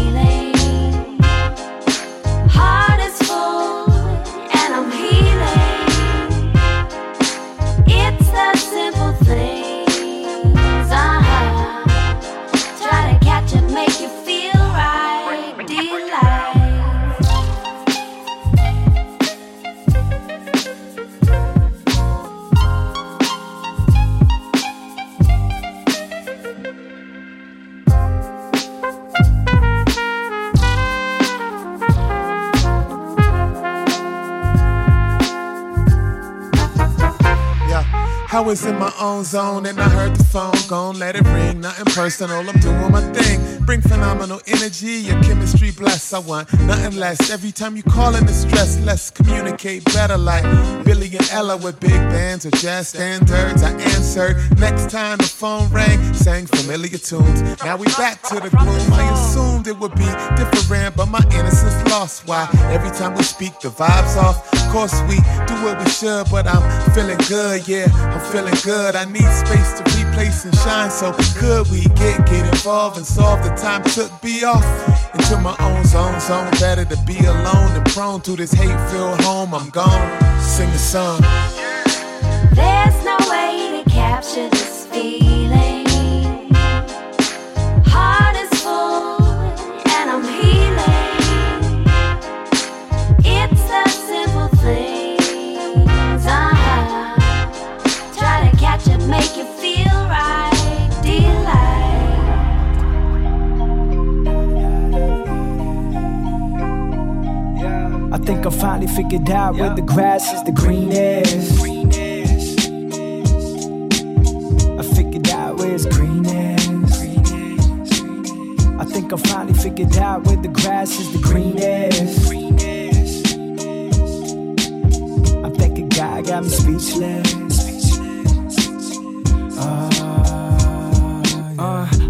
I was in my own zone and I heard the phone gone. Let it ring, nothing personal. I'm doing my thing. Bring phenomenal energy, your chemistry bless. I want nothing less. Every time you call in the stress, let's communicate better. Like Billie and Ella with big bands or jazz standards. I answered. Next time the phone rang, sang familiar tunes. Now we back to the gloom. I assumed it would be different, but my innocence lost. Why? Every time we speak, the vibes off. Of course, we do what we should, but I'm feeling good, yeah, I'm feeling good. I need space to replace and shine, so could we get get involved and solve the time took be off into my own zone, zone. Better to be alone and prone to this hate filled home. I'm gone. Sing a song. There's no way to capture this feeling. Think I finally figured out where the grass is the greenest. I figured out where it's greenest. I think I finally figured out where the grass is the greenest. I think a guy got me speechless.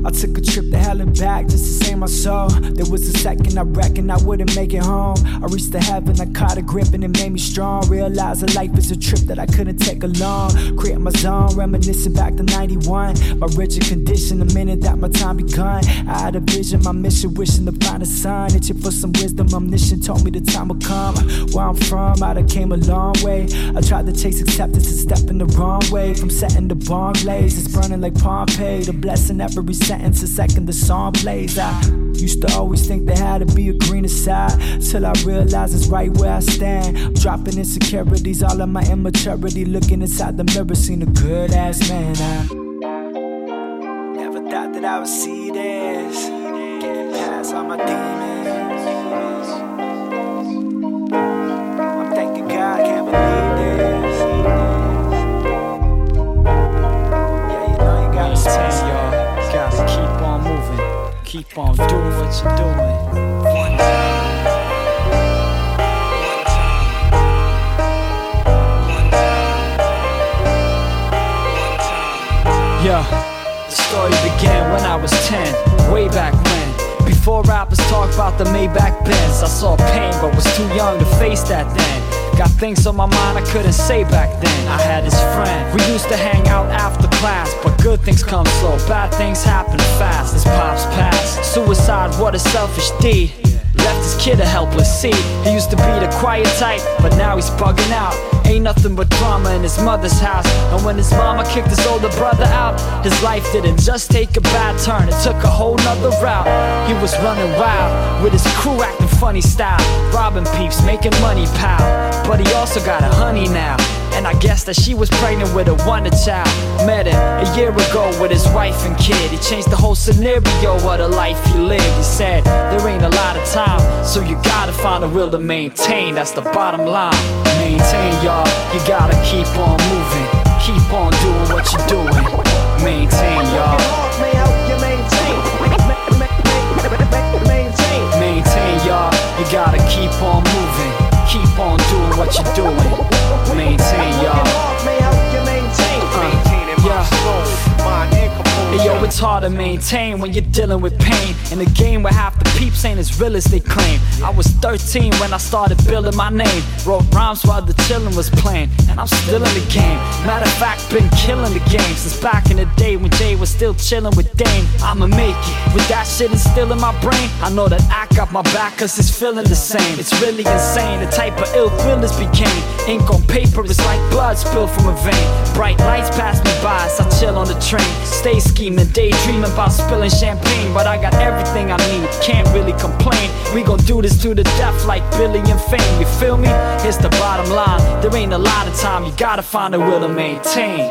I took a trip to hell and back just to save my soul. There was a second I reckoned I wouldn't make it home. I reached the heaven, I caught a grip and it made me strong. Realized that life is a trip that I couldn't take alone. Create my zone, reminiscing back to 91. My rigid condition, the minute that my time begun. I had a vision, my mission, wishing to find a sign. Itching for some wisdom, omniscient told me the time will come. Where I'm from, I done came a long way. I tried to chase acceptance and step in the wrong way. From setting the bomb blaze, it's burning like Pompeii. The blessing every sentence, a second the song plays. I used to always think there had to be a greener side. Till I realized it's right where I stand. Dropping insecurities, all of my immaturity. Looking inside the mirror, seen a good ass man. I never thought that I would see this. Getting past all my demons. Keep on doing what you're doing. One Yeah, the story began when I was 10, way back when. Before rappers talk about the Maybach Benz, I saw pain but was too young to face that then. Got things on my mind I couldn't say back then. I had this friend, we used to hang out after class, but good things come slow, bad things happen fast. As pops pass, suicide, what a selfish deed. Left his kid a helpless seed. He used to be the quiet type, but now he's bugging out. Ain't nothing but drama in his mother's house. And when his mama kicked his older brother out, his life didn't just take a bad turn, it took a whole nother route. He was running wild with his crew acting funny style, robbing peeps, making money, pal. But he also got a honey now. And I guess that she was pregnant with a wonder child. Met him a year ago with his wife and kid. He changed the whole scenario of the life he lived. He said, There ain't a lot of time, so you gotta find a will to maintain. That's the bottom line. Maintain, y'all. You gotta keep on moving. Keep on doing what you're doing. Maintain, y'all. Maintain, y'all. You gotta keep on moving. Keep on doing what you're doing. Maintain, y'all. Uh, yeah. Hey, yo, it's hard to maintain when you're dealing with pain in a game where half the peeps ain't as real as they claim. I was 13 when I started building my name. Wrote rhymes while the chillin' was playing, and I'm still in the game. Matter of fact, been killing the game since back in the day when Jay was still chillin' with Dame. I'ma make it with that shit still in my brain. I know that I got my back cause it's feeling the same. It's really insane the type of ill feelings became. Ink on paper is like blood spilled from a vein. Bright lights pass me by as I chill on the train. Stay scheming, daydreaming about spilling champagne. But I got everything I need, can't really complain. We gon' do this to the death like Billy and Fame. You feel me? Here's the bottom line. There ain't a lot of time, you gotta find a will to maintain.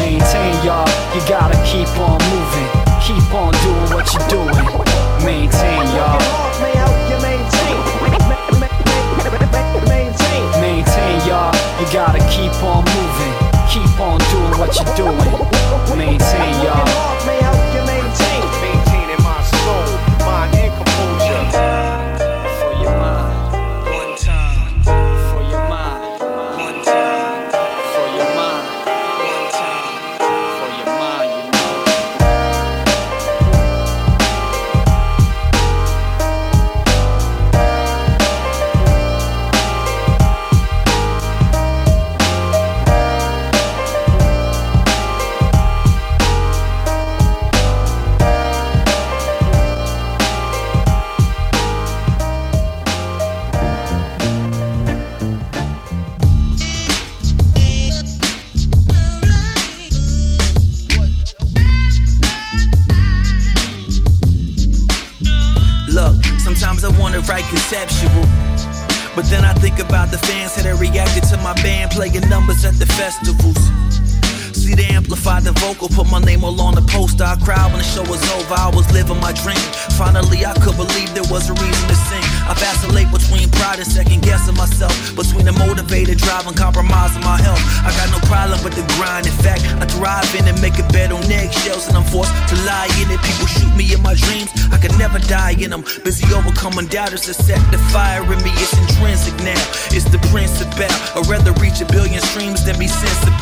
Maintain, y'all, you gotta keep on moving. Keep on doing what you're doing. Maintain, y'all. Maintain, y'all. You gotta keep on moving. Keep on doing what you're doing. Maintain, y'all. Think about the fans that have reacted to my band playing numbers at the festivals. See, they amplify the vocal, put my name all on the poster. I cried when the show was over, I was living my dream. Finally, I could believe there was a reason to sing. I vacillate between pride and second guessing myself. Between the motivated drive and compromising my health. I got no problem with the grind. In fact, I thrive in it, make a bed on eggshells, and I'm forced to lie in it. People shoot me in my dreams, I could never die in them. Busy overcoming doubters to set the fire in me. It's intrinsic now, it's the prince principle. I'd rather reach a billion streams than be sensible.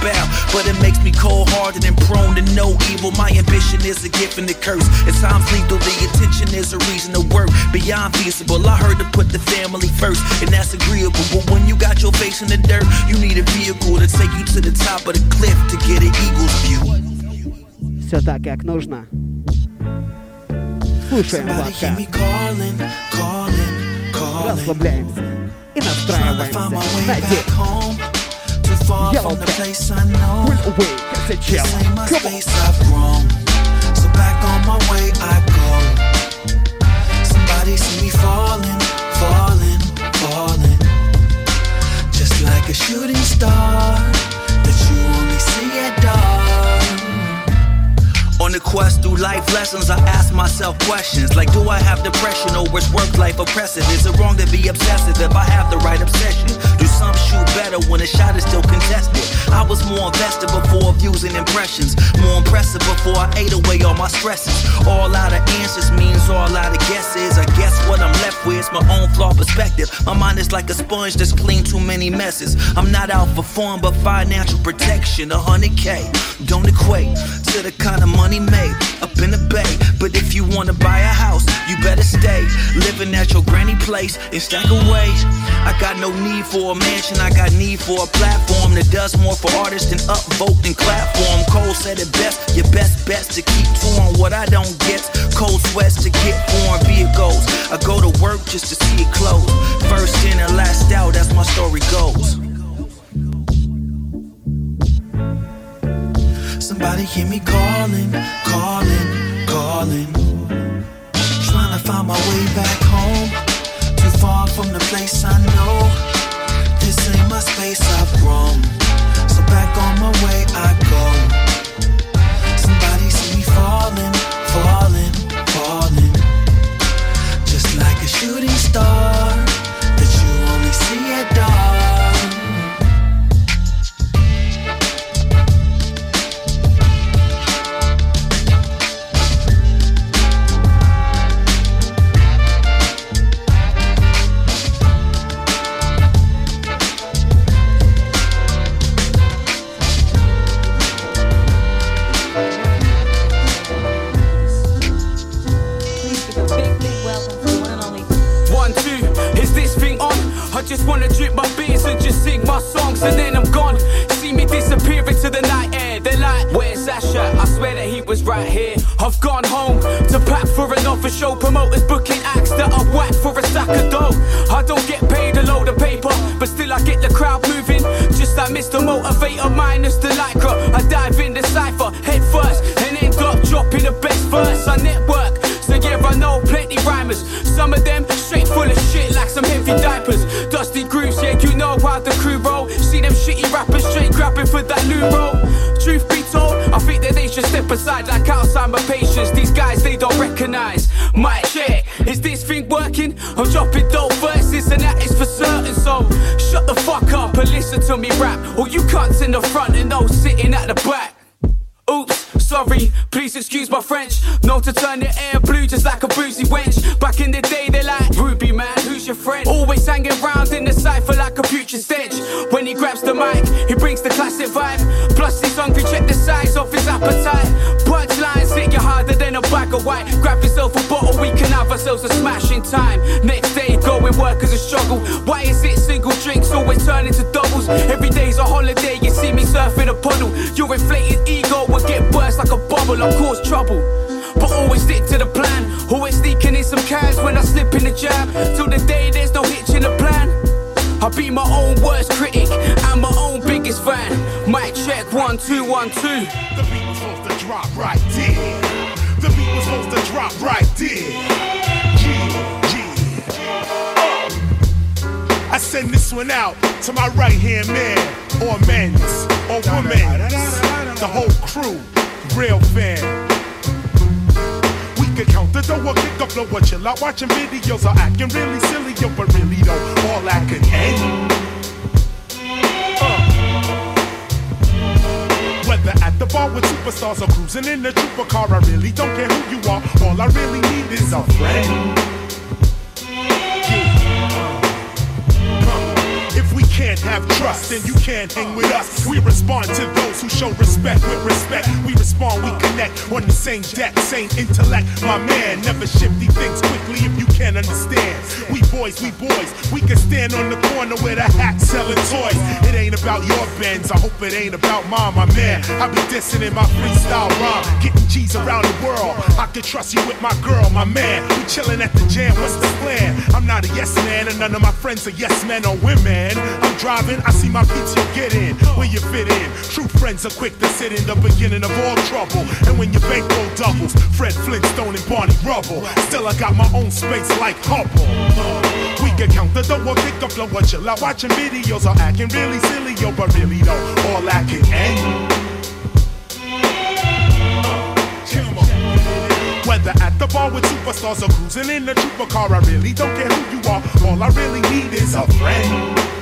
But it makes me cold hearted and prone to no evil. My ambition is a gift and a curse. At times lethal, the attention is a reason to work beyond feasible. I heard to put the family first, and that's agreeable. But when you got your face in the dirt, you need a vehicle to take you to the top of the cliff to get an eagle's view. Все так, как нужно. Слушаем подкаст. Расслабляемся и настраиваемся на день. Yellow Cat. Will away, Cassachella. Come on. So back on my way I go. Somebody see me falling, falling, falling. Just like a shooting star that you only see at dawn. On the quest through life lessons, I ask myself questions like Do I have depression or is work life oppressive? Is it wrong to be obsessive if I have the right obsession? Do some shoot better when a shot is still contested? I was more invested before views and impressions, more impressive before I ate away all my stresses. All out of answers means all out of guesses. I guess what I'm left with is my own flawed perspective. My mind is like a sponge that's clean too many messes. I'm not out for fun, but financial protection. A hundred K don't equate to the kind of money made up in the bay. But if you wanna buy a house, you better stay living at your granny place and stack away. I got no need for a I got need for a platform that does more for artists than upvote and clap for 'em. Cole said it best, your best bets to keep touring. What I don't get, cold sweats to get foreign vehicles. I go to work just to see it close. First in and last out, that's my story goes. Somebody hear me calling, calling, calling. Trying to find my way back home. Too far from the place I know. Ain't my space, I've grown. So back on my way I go. Somebody see me falling, falling, falling. Just like a shooting star that you only see at dawn. Right here. I've gone home to pack for another show. Promoters booking acts that I've whacked for a sack of dough. I don't get paid a load of paper, but still I get the crowd moving. Just like Mr. Motivator minus the lycra. I dive in the cipher head first and end up dropping the best verse. I network. So yeah, I know plenty rhymers. Some of them straight full of shit like some heavy diapers. Dusty grooves, yeah, you know how the crew roll. See them shitty rappers straight grabbing for that new roll. Truth be told, I think that they should step aside like Alzheimer patients. These guys they don't recognize. My check, is this thing working? I'm dropping dope verses and that is for certain. So shut the fuck up and listen to me rap. Or you cunts in the front and those sitting at the back. Oops, sorry, please excuse my French. Know to turn the air blue just like a boozy wench. Back in the day, who's your friend? Always hanging round in the cypher like a future stench. When he grabs the mic, he brings the classic vibe. Plus, he's hungry, check the size of his appetite. Punchlines hit you harder than a bag of white. Grab yourself a bottle, we can have ourselves a smashing time. Next day, going work is a struggle. Why is it single drinks always turn into doubles? Every day's a holiday, you see me surfing a puddle. Your inflated ego will get burst like a bubble, I'll cause trouble. But always stick to the some cans when I slip in the jam. Till the day there's no hitch in the plan. I'll be my own worst critic and my own biggest fan. Mic check one two one two. The beat was supposed to drop right there. The beat was supposed to drop right there. Uh. I send this one out to my right hand man, or men's, or women's. the whole crew, real fan. Could count the dough or kick the flow or chill out watching videos or acting really silly, yo, but really though, all that could. Uh. Whether at the bar with superstars or cruising in the trooper car, I really don't care who you are. All I really need is a friend. If we can't have trust, then you can't hang with us. We respond to those who show respect with respect. We respond, we connect on the same deck, same intellect. My man, never shifty things quickly if you can't understand. We boys, we boys, we can stand on the corner with a hat selling toys. It ain't about your bends, I hope it ain't about mine, my man. I be dissing in my freestyle rhyme, getting G's around the world. I can trust you with my girl, my man. We chilling at the jam, what's the plan? I'm not a yes man, and none of my friends are yes men or women. I'm driving, I see my you get in, where you fit in. True friends are quick to sit in the beginning of all trouble. And when your bankroll doubles, Fred Flintstone and Barney Rubble. Still, I got my own space like Hubble. We can count the dough or pick the flow or chill out watching videos or acting really silly, yo, but really though, all that can end. Eh? Whether at the bar with superstars or cruising in the trooper car, I really don't care who you are. All I really need is a friend.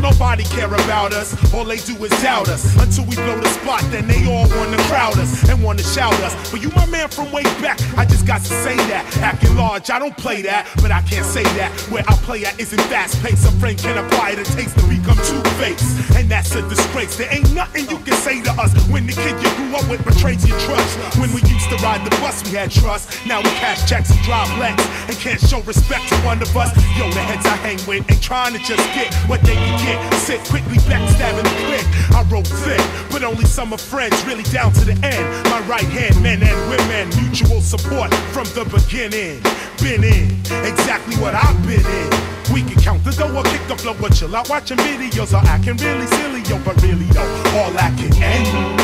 don't nobody care about us. All they do is doubt us. Until we blow the spot, then they all wanna crowd us and wanna shout us. But you my man from way back, I just got to say that. Acting large, I don't play that, but I can't say that. Where I play at isn't fast paced. A friend can apply the taste to become two faced. And that's a disgrace. There ain't nothing you can say to us when the kid you grew up with betrays your trust. When we used to ride the bus, we had trust. Now we cash checks and drive Lex and can't show respect to one of us. Yo, the heads I hang with ain't trying to just get what they can get. Sit quickly backstabbing the click. I wrote thick, but only some of friends really down to the end. My right hand, men and women, mutual support from the beginning. Been in exactly what I've been in. We can count the dough or kick the flow or chill out watching videos or acting really silly, yo, but really though, all that can end.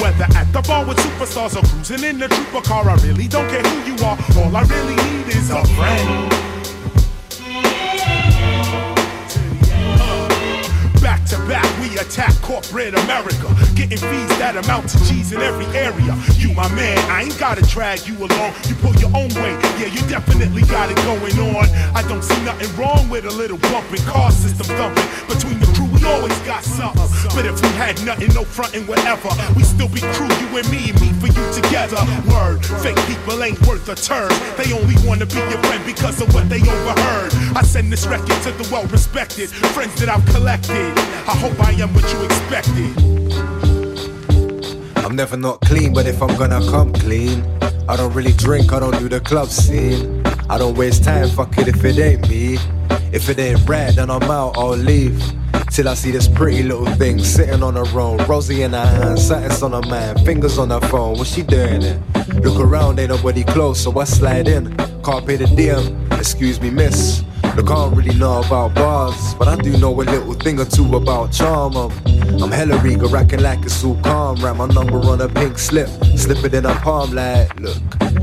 Whether at the bar with superstars or cruising in the trooper car, I really don't care who you are. All I really need is a friend. To back, we attack corporate America. Getting fees that amount to G's in every area. You, my man, I ain't gotta drag you along. You pull your own way, yeah, you definitely got it going on. I don't see nothing wrong with a little bumping, car system thumping. Between the crew, always got something. But if we had nothing, no frontin', whatever, we still be crew, you and me, me for you together. Word, fake people ain't worth a turn. They only wanna be your friend because of what they overheard. I send this record to the well respected friends that I've collected. I hope I am what you expected. I'm never not clean, but if I'm gonna come clean, I don't really drink, I don't do the club scene. I don't waste time, fuck it if it ain't me. If it ain't red, then I'm out, I'll leave. Till I see this pretty little thing sitting on her own. Rosie in her hand, something's on her man, fingers on her phone. What's she doing it? Look around, ain't nobody close, so I slide in. Pay the DM, excuse me, miss. Look, I don't really know about bars, but I do know a little thing or two about charm. I'm, hella regal, racking like it's all calm. Write my number on a pink slip, slip it in her palm like, look.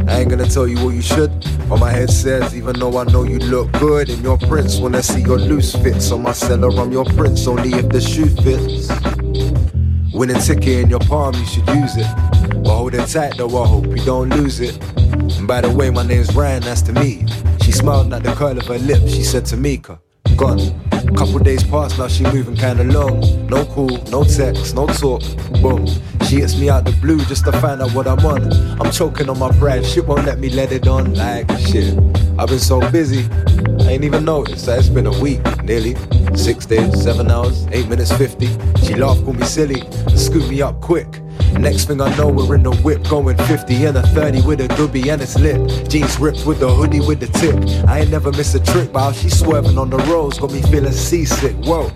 I ain't gonna tell you what you should. All my head says, even though I know you look good in your prints, when I see your loose fits on my cellar, I'm your prince only if the shoe fits. Winning ticket in your palm, you should use it. But hold it tight though, I hope you don't lose it. And by the way, my name's Ryan, nice to you. She smiled at the curl of her lip, she said to Mika, gone. Couple days past now, she moving kinda long. No call, no text, no talk. Boom. She hits me out the blue just to find out what I'm on. I'm choking on my pride, shit won't let me let it on. Like shit. I've been so busy, I ain't even noticed that it's been a week, nearly. Six days, seven hours, eight minutes fifty. She laughed, called me silly, and scooped me up quick. Next thing I know, we're in the whip going 50 and a 30 with a doobie and it's lit. Jeans ripped with the hoodie with the tip. I ain't never miss a trick, but how she swerving on the roads got me feeling seasick. Whoa.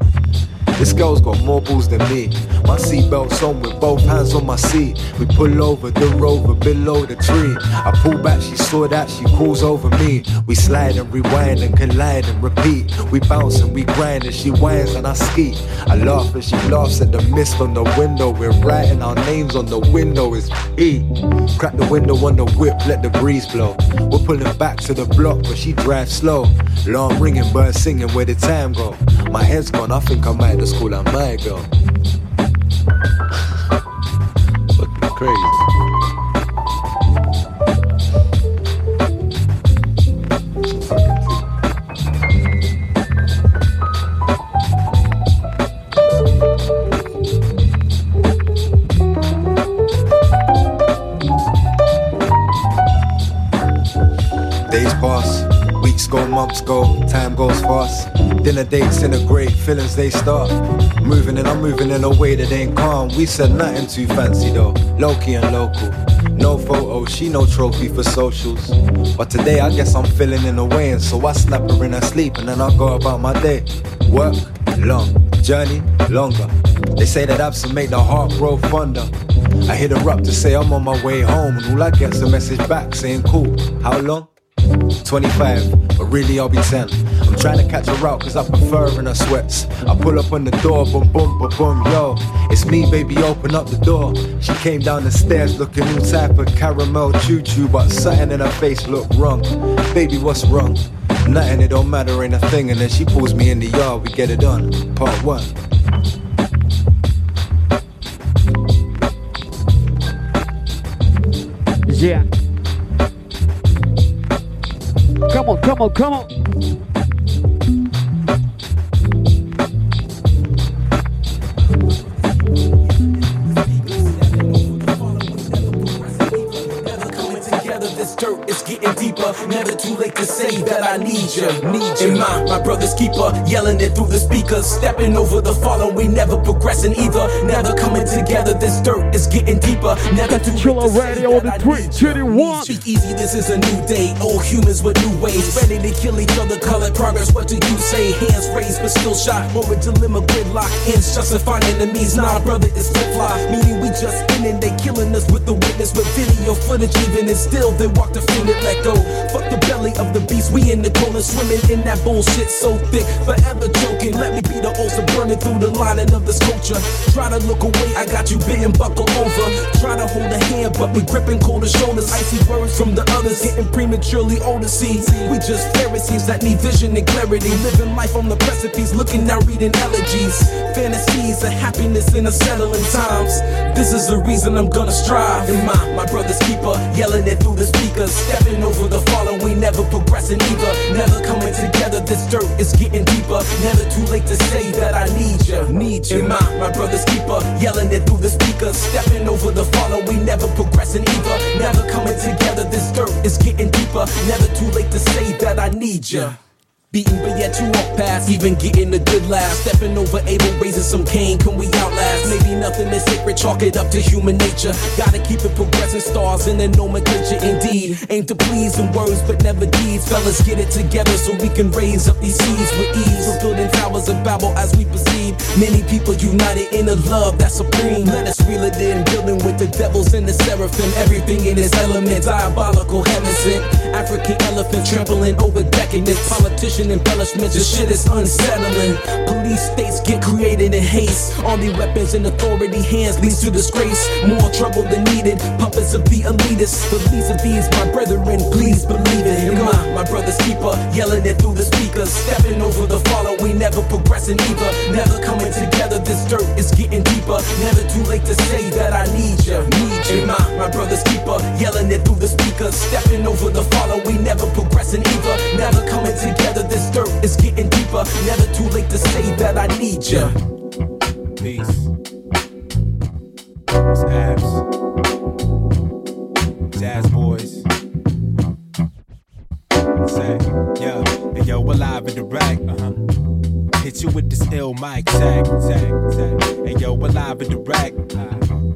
This girl's got more balls than me. My seatbelt's on with both hands on my seat. We pull over the rover below the tree. I pull back, she saw that, she calls over me. We slide and rewind and collide and repeat. We bounce and we grind and she whines and I ski. I laugh and she laughs at the mist on the window. We're writing our names on the window. It's E. Crack the window on the whip, let the breeze blow. We're pulling back to the block, but she drives slow. Alarm ringing, birds singing, where the time go? My head's gone, I think I might call her my girl. Fucking crazy. Days pass, weeks go, months go, time goes fast. Dinner dates integrate, feelings they start. Moving and I'm moving in a way that ain't calm. We said nothing too fancy though, low key and local. No photos, she no trophy for socials. But today I guess I'm feeling in a way, and so I snap her in her sleep and then I go about my day. Work, long, journey, longer. They say that absent make the heart grow fonder. I hit her up to say I'm on my way home, and all I get's a message back saying, Cool, how long? 25, but really I'll be 10. Trying to catch her out cause I prefer in her sweats. I pull up on the door, boom, boom, boom, boom, yo. It's me, baby, open up the door. She came down the stairs looking all type of caramel choo choo, but something in her face looked wrong. Baby, what's wrong? Nothing, it don't matter, ain't a thing. And then she pulls me in the yard, we get it done. Part one. Yeah. Come on, come on, come on. That I need you. Need you. And my, my brother's keeper, yelling it through the speakers. Stepping over the fallen, we never progressing either. Never coming together, this dirt is getting deeper. Never to Chill radio on the Chitty One. Speak easy, this is a new day. Old humans with new ways. Ready to kill each other, it progress. What do you say? Hands raised, but still shot. Moment dilemma, gridlock. Ends justifying enemies. Nah, brother, it's flip flop. Meaning we just in and they killing us with the witness. With video footage, even and still they walk the field and let go. Fuck the belly of the beast. We in the cold swimming in that bullshit so thick. Forever joking. Let me be the ulcer burning through the lining of this culture. Try to look away, I got you bitten, buckle over. Try to hold a hand, but we gripping colder shoulders. Icy words from the others, getting prematurely older. See, we just Pharisees that need vision and clarity. Living life on the precipice, looking now reading elegies. Fantasies of happiness in a settling times. This is the reason I'm gonna strive. And my, my brother's keeper, yelling it through the speakers. Stepping over the fallen, we never progressing either. Never coming together, this dirt is getting deeper. Never too late to say that I need you. Need you. And my, my brother's keeper, yelling it through the speakers. Stepping over the fallen, we never progressing either. Never coming together, this dirt is getting deeper. Never too late to say that I need you. Beaten, but yet you walk past, even getting a good laugh. Stepping over Abel, raising some cane, can we outlast? Maybe nothing is sacred, chalk it up to human nature. Gotta keep it progressing, stars in the nomenclature indeed. Aim to please in words, but never deeds. Fellas, get it together so we can raise up these seas with ease. We're building towers of Babel as we perceive. Many people united in a love that's supreme. Let us reel it in, building with the devils and the seraphim. Everything in its element, diabolical heaven African elephant trampling over decadence. Politician embellishments, this shit is unsettling. Police states get created in haste. Army weapons in authority hands leads to disgrace. More trouble than needed. Puppets of the elitists. The least of these, my brethren, please believe it. And my, my brother's keeper, yelling it through the speakers. Stepping over the fallen, we never progressing either. Never coming together, this dirt is getting deeper. Never too late to say that I need you. Need you. And my, my brother's keeper, yelling it through the speakers. Stepping over the fallen, we never progressing either. Never coming together, this dirt is getting deeper. Never too late to say that I need you. Peace. It's abs. Jazz boys. Say, yo, hey, yo, we're live in the rack. Uh-huh. Hit you with this ill mic, tag, tag, tag. Hey, yo, we're live in the rack.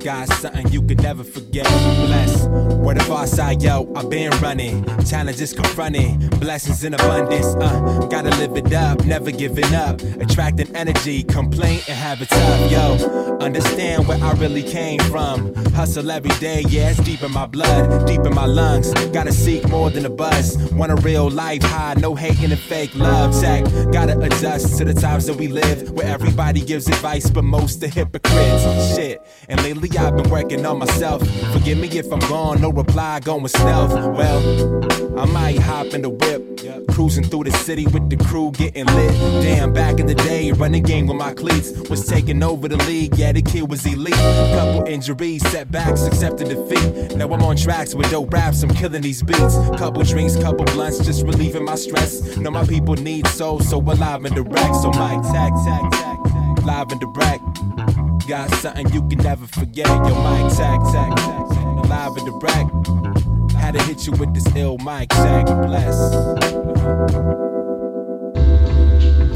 Got something you could never forget. Bless. Word of our side, yo, I've been running. Challenges confronting, blessings in abundance. Uh, gotta live it up, never giving up. Attracting energy, complain and have it tough, yo. Understand where I really came from. Hustle every day, yeah, it's deep in my blood, deep in my lungs. Gotta seek more than a buzz. Want a real life high, no hating and fake love. Tech, gotta adjust to the times that we live, where everybody gives advice, but most are hypocrites. Shit, and lately I've been working on myself. Forgive me if I'm gone, no reply, going stealth. Well, I might hop in the whip, cruising through the city with the crew getting lit. Damn, back in the day, running game with my cleats was taking over the league. Yeah, the kid was elite. Couple injuries, setbacks, accepted defeat. Now I'm on tracks with dope raps, I'm killing these beats. Couple drinks, couple blunts, just relieving my stress. Know my people need soul, so alive and direct. So my tag, tag, tag, live and direct. Got something you can never forget. Yo, mic tag, tag, tag, live and direct. Had to hit you with this ill mic tag, bless.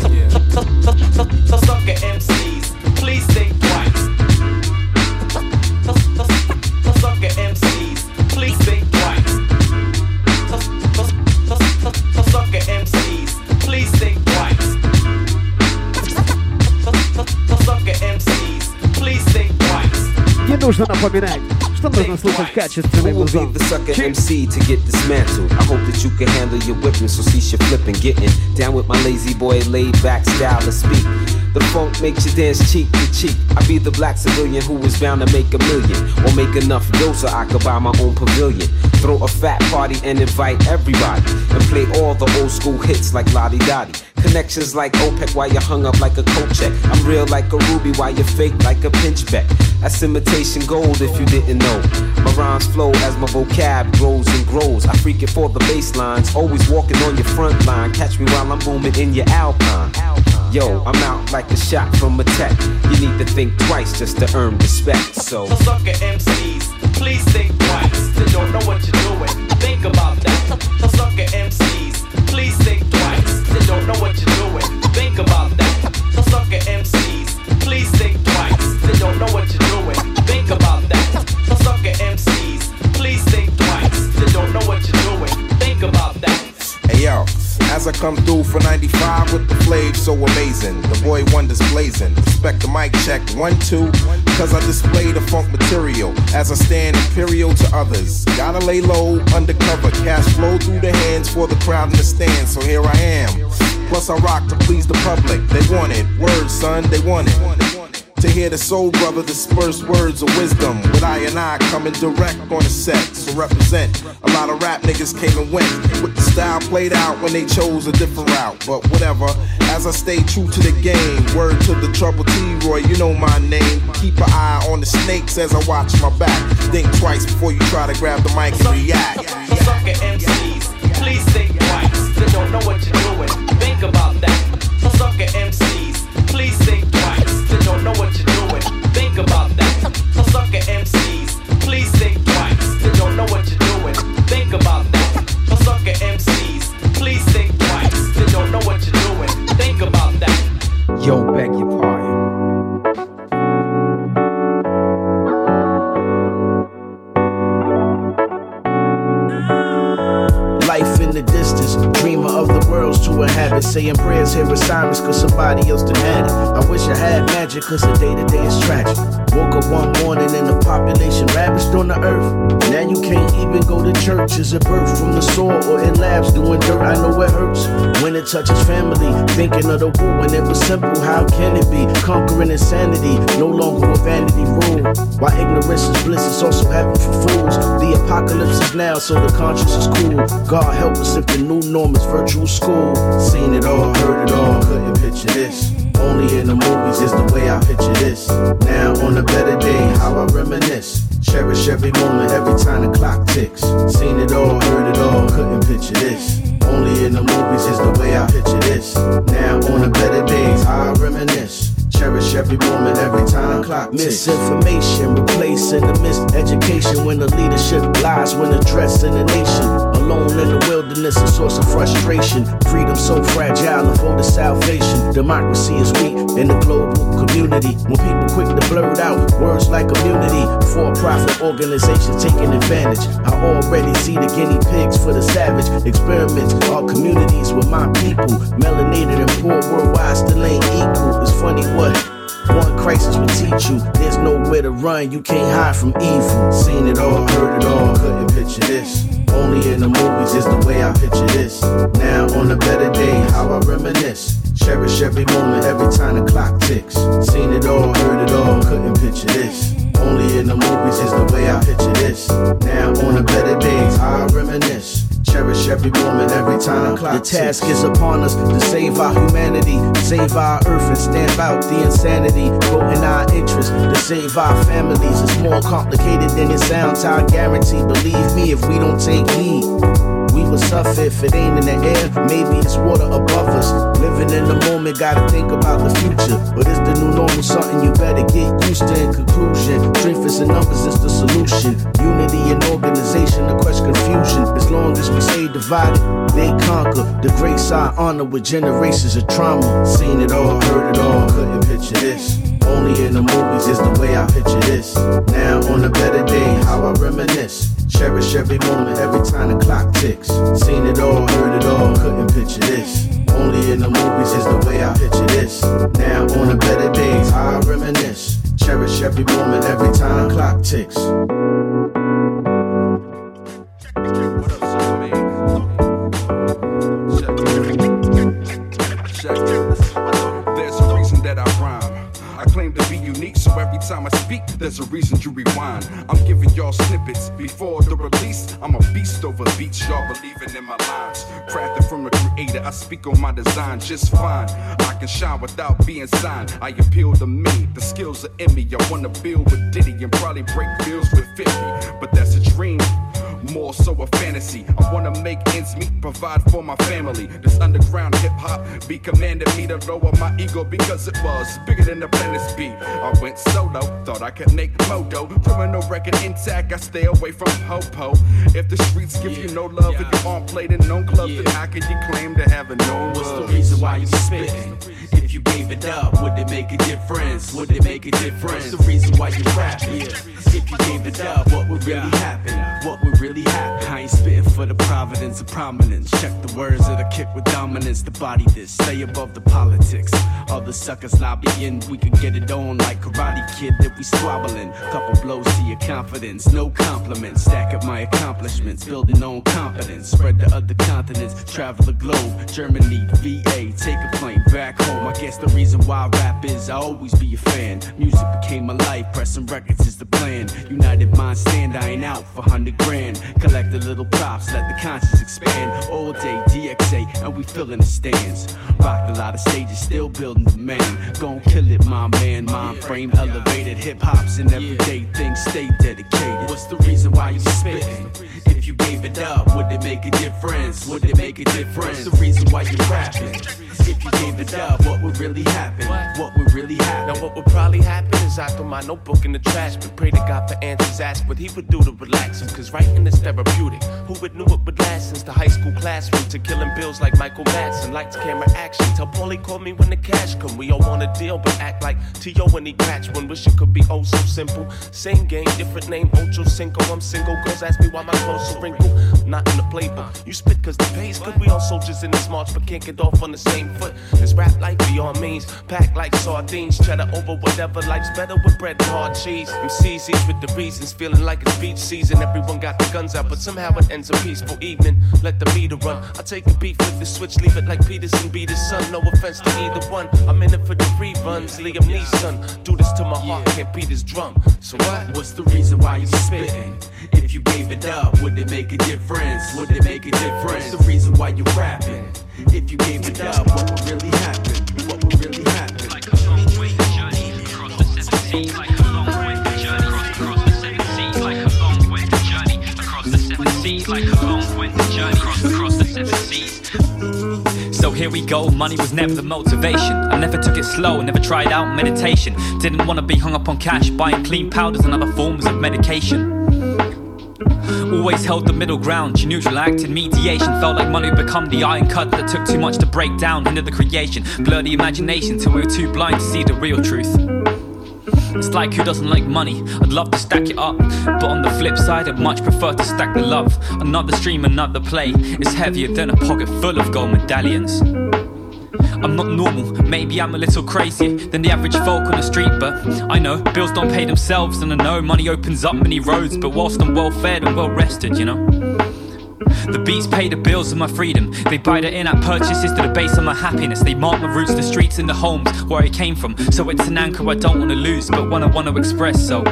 Yeah. Sucker MCs, please think twice. Sucker MCs, please think twice. Sucker MCs, please think twice. Sucker MCs. Не нужно напоминать, что нужно слушать качественный музон. the sucker MC to get dismantled. I hope that you can handle your whipping, so cease your flipping. Getting down with my lazy boy, laid back style of speak. The funk makes you dance cheek to cheek. I be the black civilian who was bound to make a million. Or make enough dough so I could buy my own pavilion. Throw a fat party and invite everybody. And play all the old school hits like Lodi Dodi. Connections like OPEC while you're hung up like a coat check. I'm real like a ruby while you're fake like a pinchbeck. That's imitation gold if you didn't know. My rhymes flow as my vocab grows and grows. I freak it for the bass lines, always walking on your front line. Catch me while I'm booming in your alpine. Yo, I'm out like a shot from a tech. You need to think twice just to earn respect. So, So sucker MCs, please think twice. They don't know what you're doing. Think about that. So sucker MCs, please think twice. They don't know what you're doing. Think about that. So sucker MCs, please think twice. They don't know what you're doing. Think about that. So sucker MCs, please think twice. They don't know what you're doing. Think about that. Hey yo, as I come through for 95 with the flave so amazing. The boy wonders blazing. Respect the mic check, one, two. Cause I display the funk material as I stand imperial to others. Gotta lay low, undercover. Cash flow through the hands for the crowd in the stand. So here I am. Plus I rock to please the public. They want it. Words, son, they want it. To hear the soul brother disperse words of wisdom with I and I coming direct on the set. So represent a lot of rap niggas came and went with the style played out when they chose a different route. But whatever, as I stay true to the game. Word to the trouble T Roy, you know my name. Keep an eye on the snakes as I watch my back. Think twice before you try to grab the mic and react. Sucker MCs, please think twice. They don't know what you're when as family. Thinking of the war when it was simple. How can it be? Conquering insanity, no longer a vanity rule. While ignorance is bliss, it's also heaven for fools. The apocalypse is now, so the conscience is cool. God help us if the new norm is virtual school. Seen it all, heard it all, couldn't picture this. Only in the movies is the way I picture this. Now on a better day, how I reminisce. Cherish every moment, every time the clock ticks. Seen it all, heard it all, couldn't picture this. Only in the movies is the way I picture this. Now on the better days, I reminisce. Cherish every moment, every time clock Misinformation replacing the miseducation when the leadership lies when addressing the nation. Alone in the wilderness, a source of frustration. Freedom so fragile, a vote of salvation. Democracy is weak in the global community. When people quick to blurt out words like immunity, for-profit organizations taking advantage. I already see the guinea pigs for the savage experiments. Our communities with my people, melanated and poor worldwide still ain't equal. It's funny what one crisis will teach you. There's nowhere to run, you can't hide from evil. Seen it all, heard it all, couldn't picture this. Only in the movies is the way I picture this. Now on a better day, how I reminisce. Cherish every moment, every time the clock ticks. Seen it all, heard it all, couldn't picture this. Only in the movies is the way I picture this. Now on the better days, how I reminisce. Cherish every moment, every time the task is upon us to save our humanity, save our earth, and stamp out the insanity. Go in our interest to save our families. It's more complicated than it sounds. I guarantee. Believe me, if we don't take heed. We will suffer if it ain't in the air. Maybe it's water above us. Living in the moment, gotta think about the future. But it's the new normal, something you better get used to. In conclusion, strength is in numbers it's the solution. Unity divided, they conquer. The great side honor with generations of trauma. Seen it all, heard it all, couldn't picture this. Only in the movies is the way I picture this. Now on a better day, how I reminisce. Cherish every moment, every time the clock ticks. Seen it all, heard it all, couldn't picture this. Only in the movies is the way I picture this. Now on a better day, how I reminisce. Cherish every moment, every time the clock ticks. Every time I speak, there's a reason you rewind. I'm giving y'all snippets before the release. I'm a beast over beats, y'all believing in my lines. Crafted from a creator, I speak on my design just fine. I can shine without being signed. I appeal to me, the skills are in me. I wanna build with Diddy and probably break bills with 50, but that's a dream more so a fantasy. I wanna make ends meet, provide for my family. This underground hip hop be commanded me to lower my ego because it was bigger than the planet's beat. I went solo, thought I could make modo. Criminal record intact, I stay away from popo. If the streets give you no love and you aren't played in no club, then how can you claim to have a known What's the reason why you spitting? You gave it up, would it make a difference? Would it make a difference? The reason why you rap, yeah. If you gave it up, what would really happen? What would really happen? I ain't spitting for the providence of prominence. Check the words of the kick with dominance. The body this, stay above the politics. Other suckers lobbying, we could get it on like Karate Kid if we squabbling. Couple blows to your confidence, no compliments. Stack up my accomplishments, building on confidence. Spread to other continents, travel the globe. Germany, VA, take a plane back home. I guess the reason why rap is I always be a fan. Music became my life, pressing records is the plan. United mind stand, I ain't out for 100 grand. Collect the little props, let the conscience expand. All day DXA, and we filling the stands. Rocked a lot of stages, still building demand. Gon' kill it, my man. Mind frame elevated, hip hop's an everyday thing. Stay dedicated. What's the reason why you spitting? If you gave it up, would it make a difference? Would it make a difference? The reason why you rapping. If you gave it up, what would really happen? What would really happen? Now what would probably happen is I throw my notebook in the trash, but pray to God for answers Ask What he would do to relax him, cause writing is therapeutic. Who would knew it would last since the high school classroom to killing bills like Michael Madsen, lights, camera, action. Tell Paulie call me when the cash come. We all want a deal, but act like T.O. when he catch one. Wish it could be oh so simple. Same game, different name, Ocho Cinco. I'm single. Girls ask me why my clothes so wrinkled. Not in the playbook. You spit cause the pay's good. We all soldiers in this march, but can't get off on the same foot. It's rap like life beyond means. Packed like sardines. Cheddar over whatever. Life's better with bread and hard cheese. MCs each with the reasons. Feeling like it's beach season. Everyone got the guns out, but somehow it ends a peaceful evening. Let the meter run. I take a beat, flip the switch, leave it like Peterson beat his son. No offense to either one. I'm in it for the reruns. Liam Neeson. Do this to my heart, can't beat his drum. So what? What's the reason why you spitting? If you gave it up, would it make a difference? Would it make a difference? What's The reason why you rapping. If you gave it up, what would really happen? Journey across the seven seas. So here we go, money was never the motivation. I never took it slow, never tried out meditation. Didn't wanna be hung up on cash, buying clean powders and other forms of medication. Always held the middle ground, she neutral acted mediation. Felt like money become the iron cut that took too much to break down into the creation. Blur the imagination till we were too blind to see the real truth. It's like who doesn't like money? I'd love to stack it up, but on the flip side, I'd much prefer to stack the love. Another stream, another play. It's heavier than a pocket full of gold medallions. I'm not normal, maybe I'm a little crazier than the average folk on the street, but I know bills don't pay themselves, and I know money opens up many roads. But whilst I'm well fed and well rested, you know. The beats pay the bills of my freedom. They buy the in-app purchases to the base of my happiness. They mark my roots, the streets and the homes where I came from. So it's an anchor I don't wanna lose, but one I wanna express. So.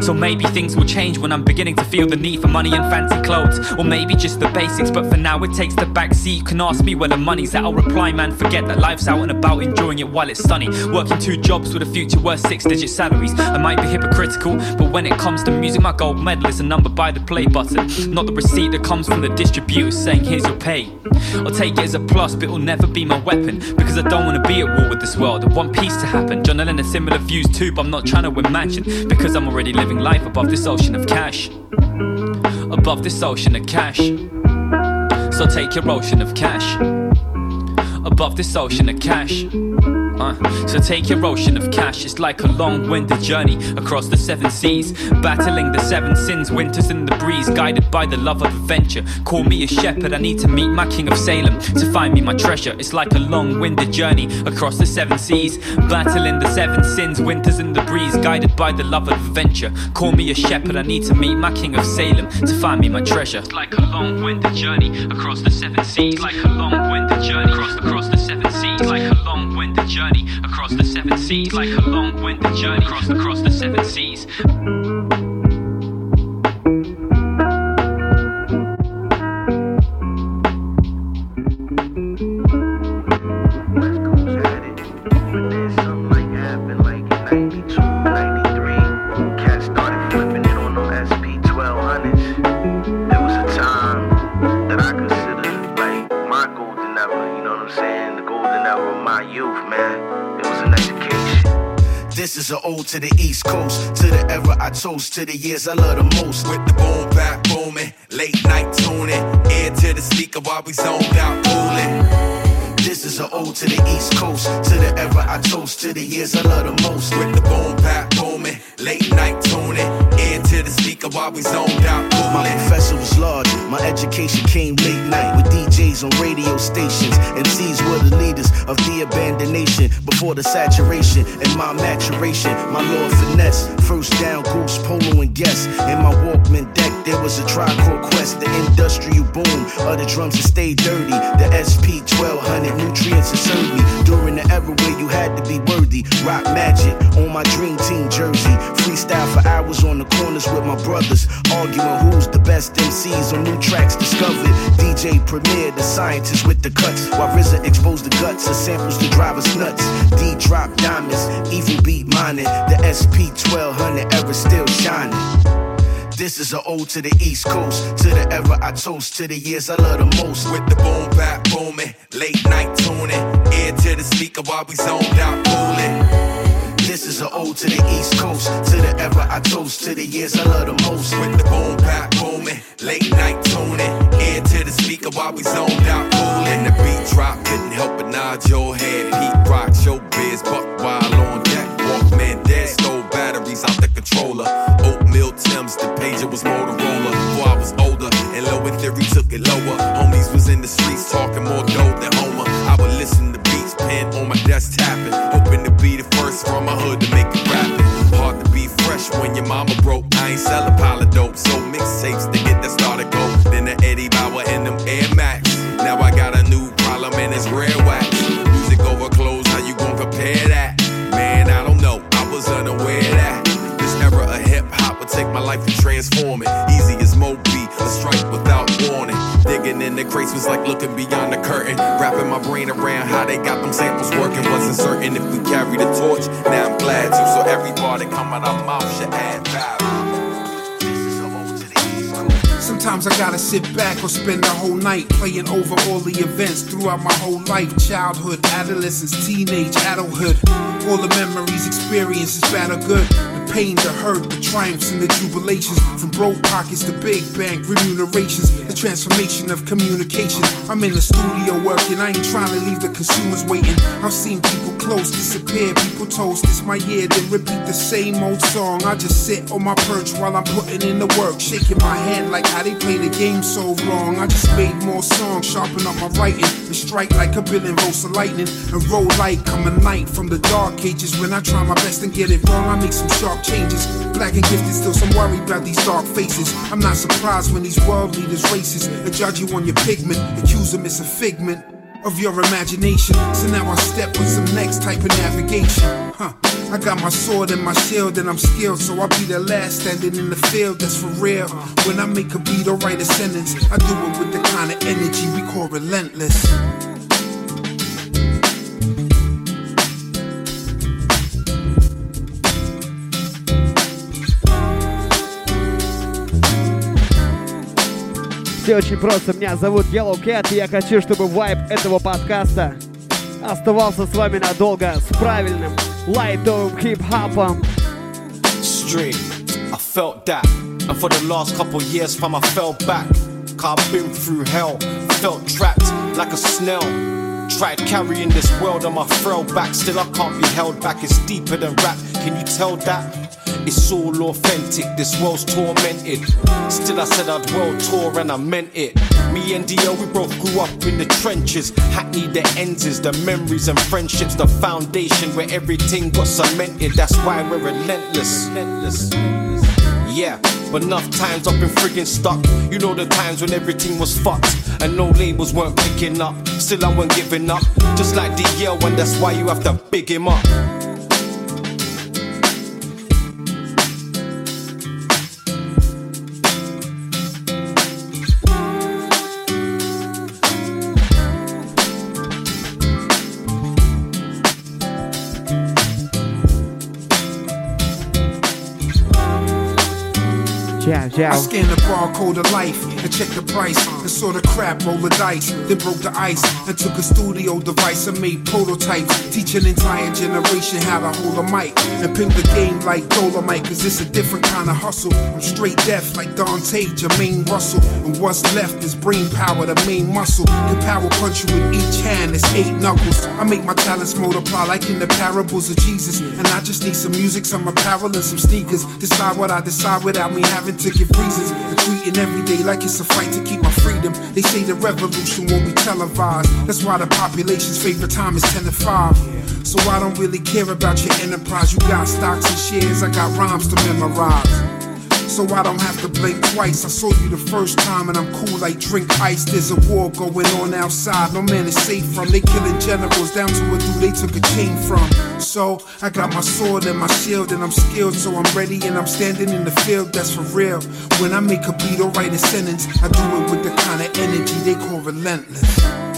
So maybe things will change when I'm beginning to feel the need for money and fancy clothes. Or maybe just the basics, but for now it takes the back seat. You can ask me where the money's at, I'll reply, man, forget that life's out and about, enjoying it while it's sunny. Working two jobs with a future worth six digit salaries. I might be hypocritical, but when it comes to music, my gold medal is a number by the play button. Not the receipt that comes from the distributor saying, here's your pay. I'll take it as a plus, but it'll never be my weapon. Because I don't wanna be at war with this world. I want peace to happen. John Lennon has similar views too, but I'm not trying to imagine. Because I'm already living life above this ocean of cash. Above this ocean of cash. So take your ocean of cash. Above this ocean of cash. Uh, so take your ocean of cash. It's like a long-winded journey across the seven seas, battling the seven sins, winters in the breeze, guided by the love of adventure. Call me a shepherd. I need to meet my king of Salem to find me my treasure. It's like a long-winded journey across the seven seas, battling the seven sins, winters in the breeze, guided by the love of adventure. Call me a shepherd. I need to meet my king of Salem to find me my treasure. It's like a long-winded journey across the seven seas, like a long-winded journey long-winded journey across the seven seas, like a long-winded journey across across the seven seas. Ode to the East Coast, to the era I toast, to the years I love the most. With the boom back booming, late night tuning, ear to the speaker while we zoned out cooling. This is an ode to the East Coast, to the era I toast, to the years I love the most. With the boom back booming, late night tuning, ear to the speaker while we zoned out My professor was large, my education came late night with DJs on radio stations. MCs were the leaders of the abandonation before the saturation and my maturation. My Lord Finesse, first down, goose, polo, and guest. In my Walkman deck, there was a Tribe Called Quest, the industrial boom of the drums that stay dirty. The SP 1200 nutrients that served me during the era where you had to be worthy. Rock magic on my dream team jersey. Freestyle for hours on the corners with my brothers, arguing who's the best MCs on new tracks discovered. DJ Premier, the scientist with the cuts, while RZA exposed the guts of samples to drive us nuts. D drop diamonds, evil beat mining. The SP 1200 ever still shining. This is an ode to the East Coast, to the era I toast, to the years I love the most. With the boom back booming, late night tuning, ear to the speaker while we zoned out cooling. This is an ode to the East Coast, to the era I toast, to the years I love the most. With the boom back booming, late night tuning, ear to the speaker while we zoned out cooling. The beat drop couldn't help but nod your head. Pete Rock, showbiz, buck wild on deck. Walkman dead, stole batteries out the controller. Oatmeal Tim's, the pager was Motorola. Sit back or spend the whole night playing over all the events throughout my whole life childhood, adolescence, teenage, adulthood. All the memories, experiences, bad or good. Pain, the hurt, the triumphs, and the jubilations. From broke pockets to big bank remunerations. The transformation of communication. I'm in the studio working, I ain't trying to leave the consumers waiting. I've seen people close disappear, people toast. It's my year, then repeat the same old song. I just sit on my perch while I'm putting in the work, shaking my head like how they play the game so wrong. I just made more songs, sharpen up my writing, and strike like a billion volts of lightning, and roll like come a night from the dark ages. When I try my best and get it wrong, I make some sharp changes. Black and gifted, still some worry about these dark faces. I'm not surprised when these world leaders racist and judge you on your pigment, accuse them it's a figment of your imagination. So now I step with some next type of navigation. Huh. I got my sword and my shield and I'm skilled, so I'll be the last standing in the field. That's for real. When I make a beat or write a sentence, I do it with the kind of energy we call relentless. Все очень просто. Меня зовут Yellow Cat, и я хочу, чтобы вайб этого подкаста оставался с вами надолго с правильным light dope hip hopper. Um. Street, I felt that. And for the last couple years, from I fell back. Cause I've been through hell, felt trapped like a snail. Tried carrying this world on my frail back, still I can't be held back. It's deeper than rap, can you tell that? It's all authentic, this world's tormented. Still, I said I'd world tour and I meant it. Me and Dio, we both grew up in the trenches. Hackney, the ends is the memories and friendships, the foundation where everything got cemented. That's why we're relentless. relentless. Yeah, but enough times I've been friggin' stuck. You know the times when everything was fucked and no labels weren't picking up. Still, I wasn't giving up. Just like DL, and that's why you have to big him up. I scanned the barcode of life and checked the price and saw the crap roll the dice. Then broke the ice and took a studio device and made prototypes. Teach an entire generation how to hold a mic and pimp the game like Dolomite. Cause it's a different kind of hustle. I'm straight deaf like Dante, Jermaine Russell. And what's left is brain power, the main muscle. Can power punch you with each hand, it's eight knuckles. I make my talents multiply like in the parables of Jesus. And I just need some music, some apparel, and some sneakers. Decide what I decide without me having to give reasons. And treating every day like it's a fight to keep my freedom. They say the revolution won't be televised. That's why the population's favorite time is 10 to 5. So I don't really care about your enterprise. You got stocks and shares, I got rhymes to memorize. So I don't have to blink twice. I saw you the first time and I'm cool like drink ice. There's a war going on outside. No man is safe from. They killing generals down to a dude they took a chain from. So I got my sword and my shield and I'm skilled. So I'm ready and I'm standing in the field. That's for real. When I make a beat or write a sentence, I do it with the kind of energy they call relentless.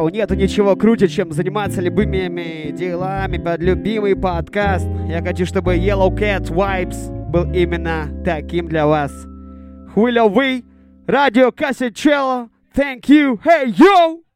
Яу, нету ничего круче, чем заниматься любыми делами под любимый подкаст. Я хочу, чтобы Yellow Cat Vibes был именно таким для вас. Хуйловый, радио Кассичелло, thank you, hey yo!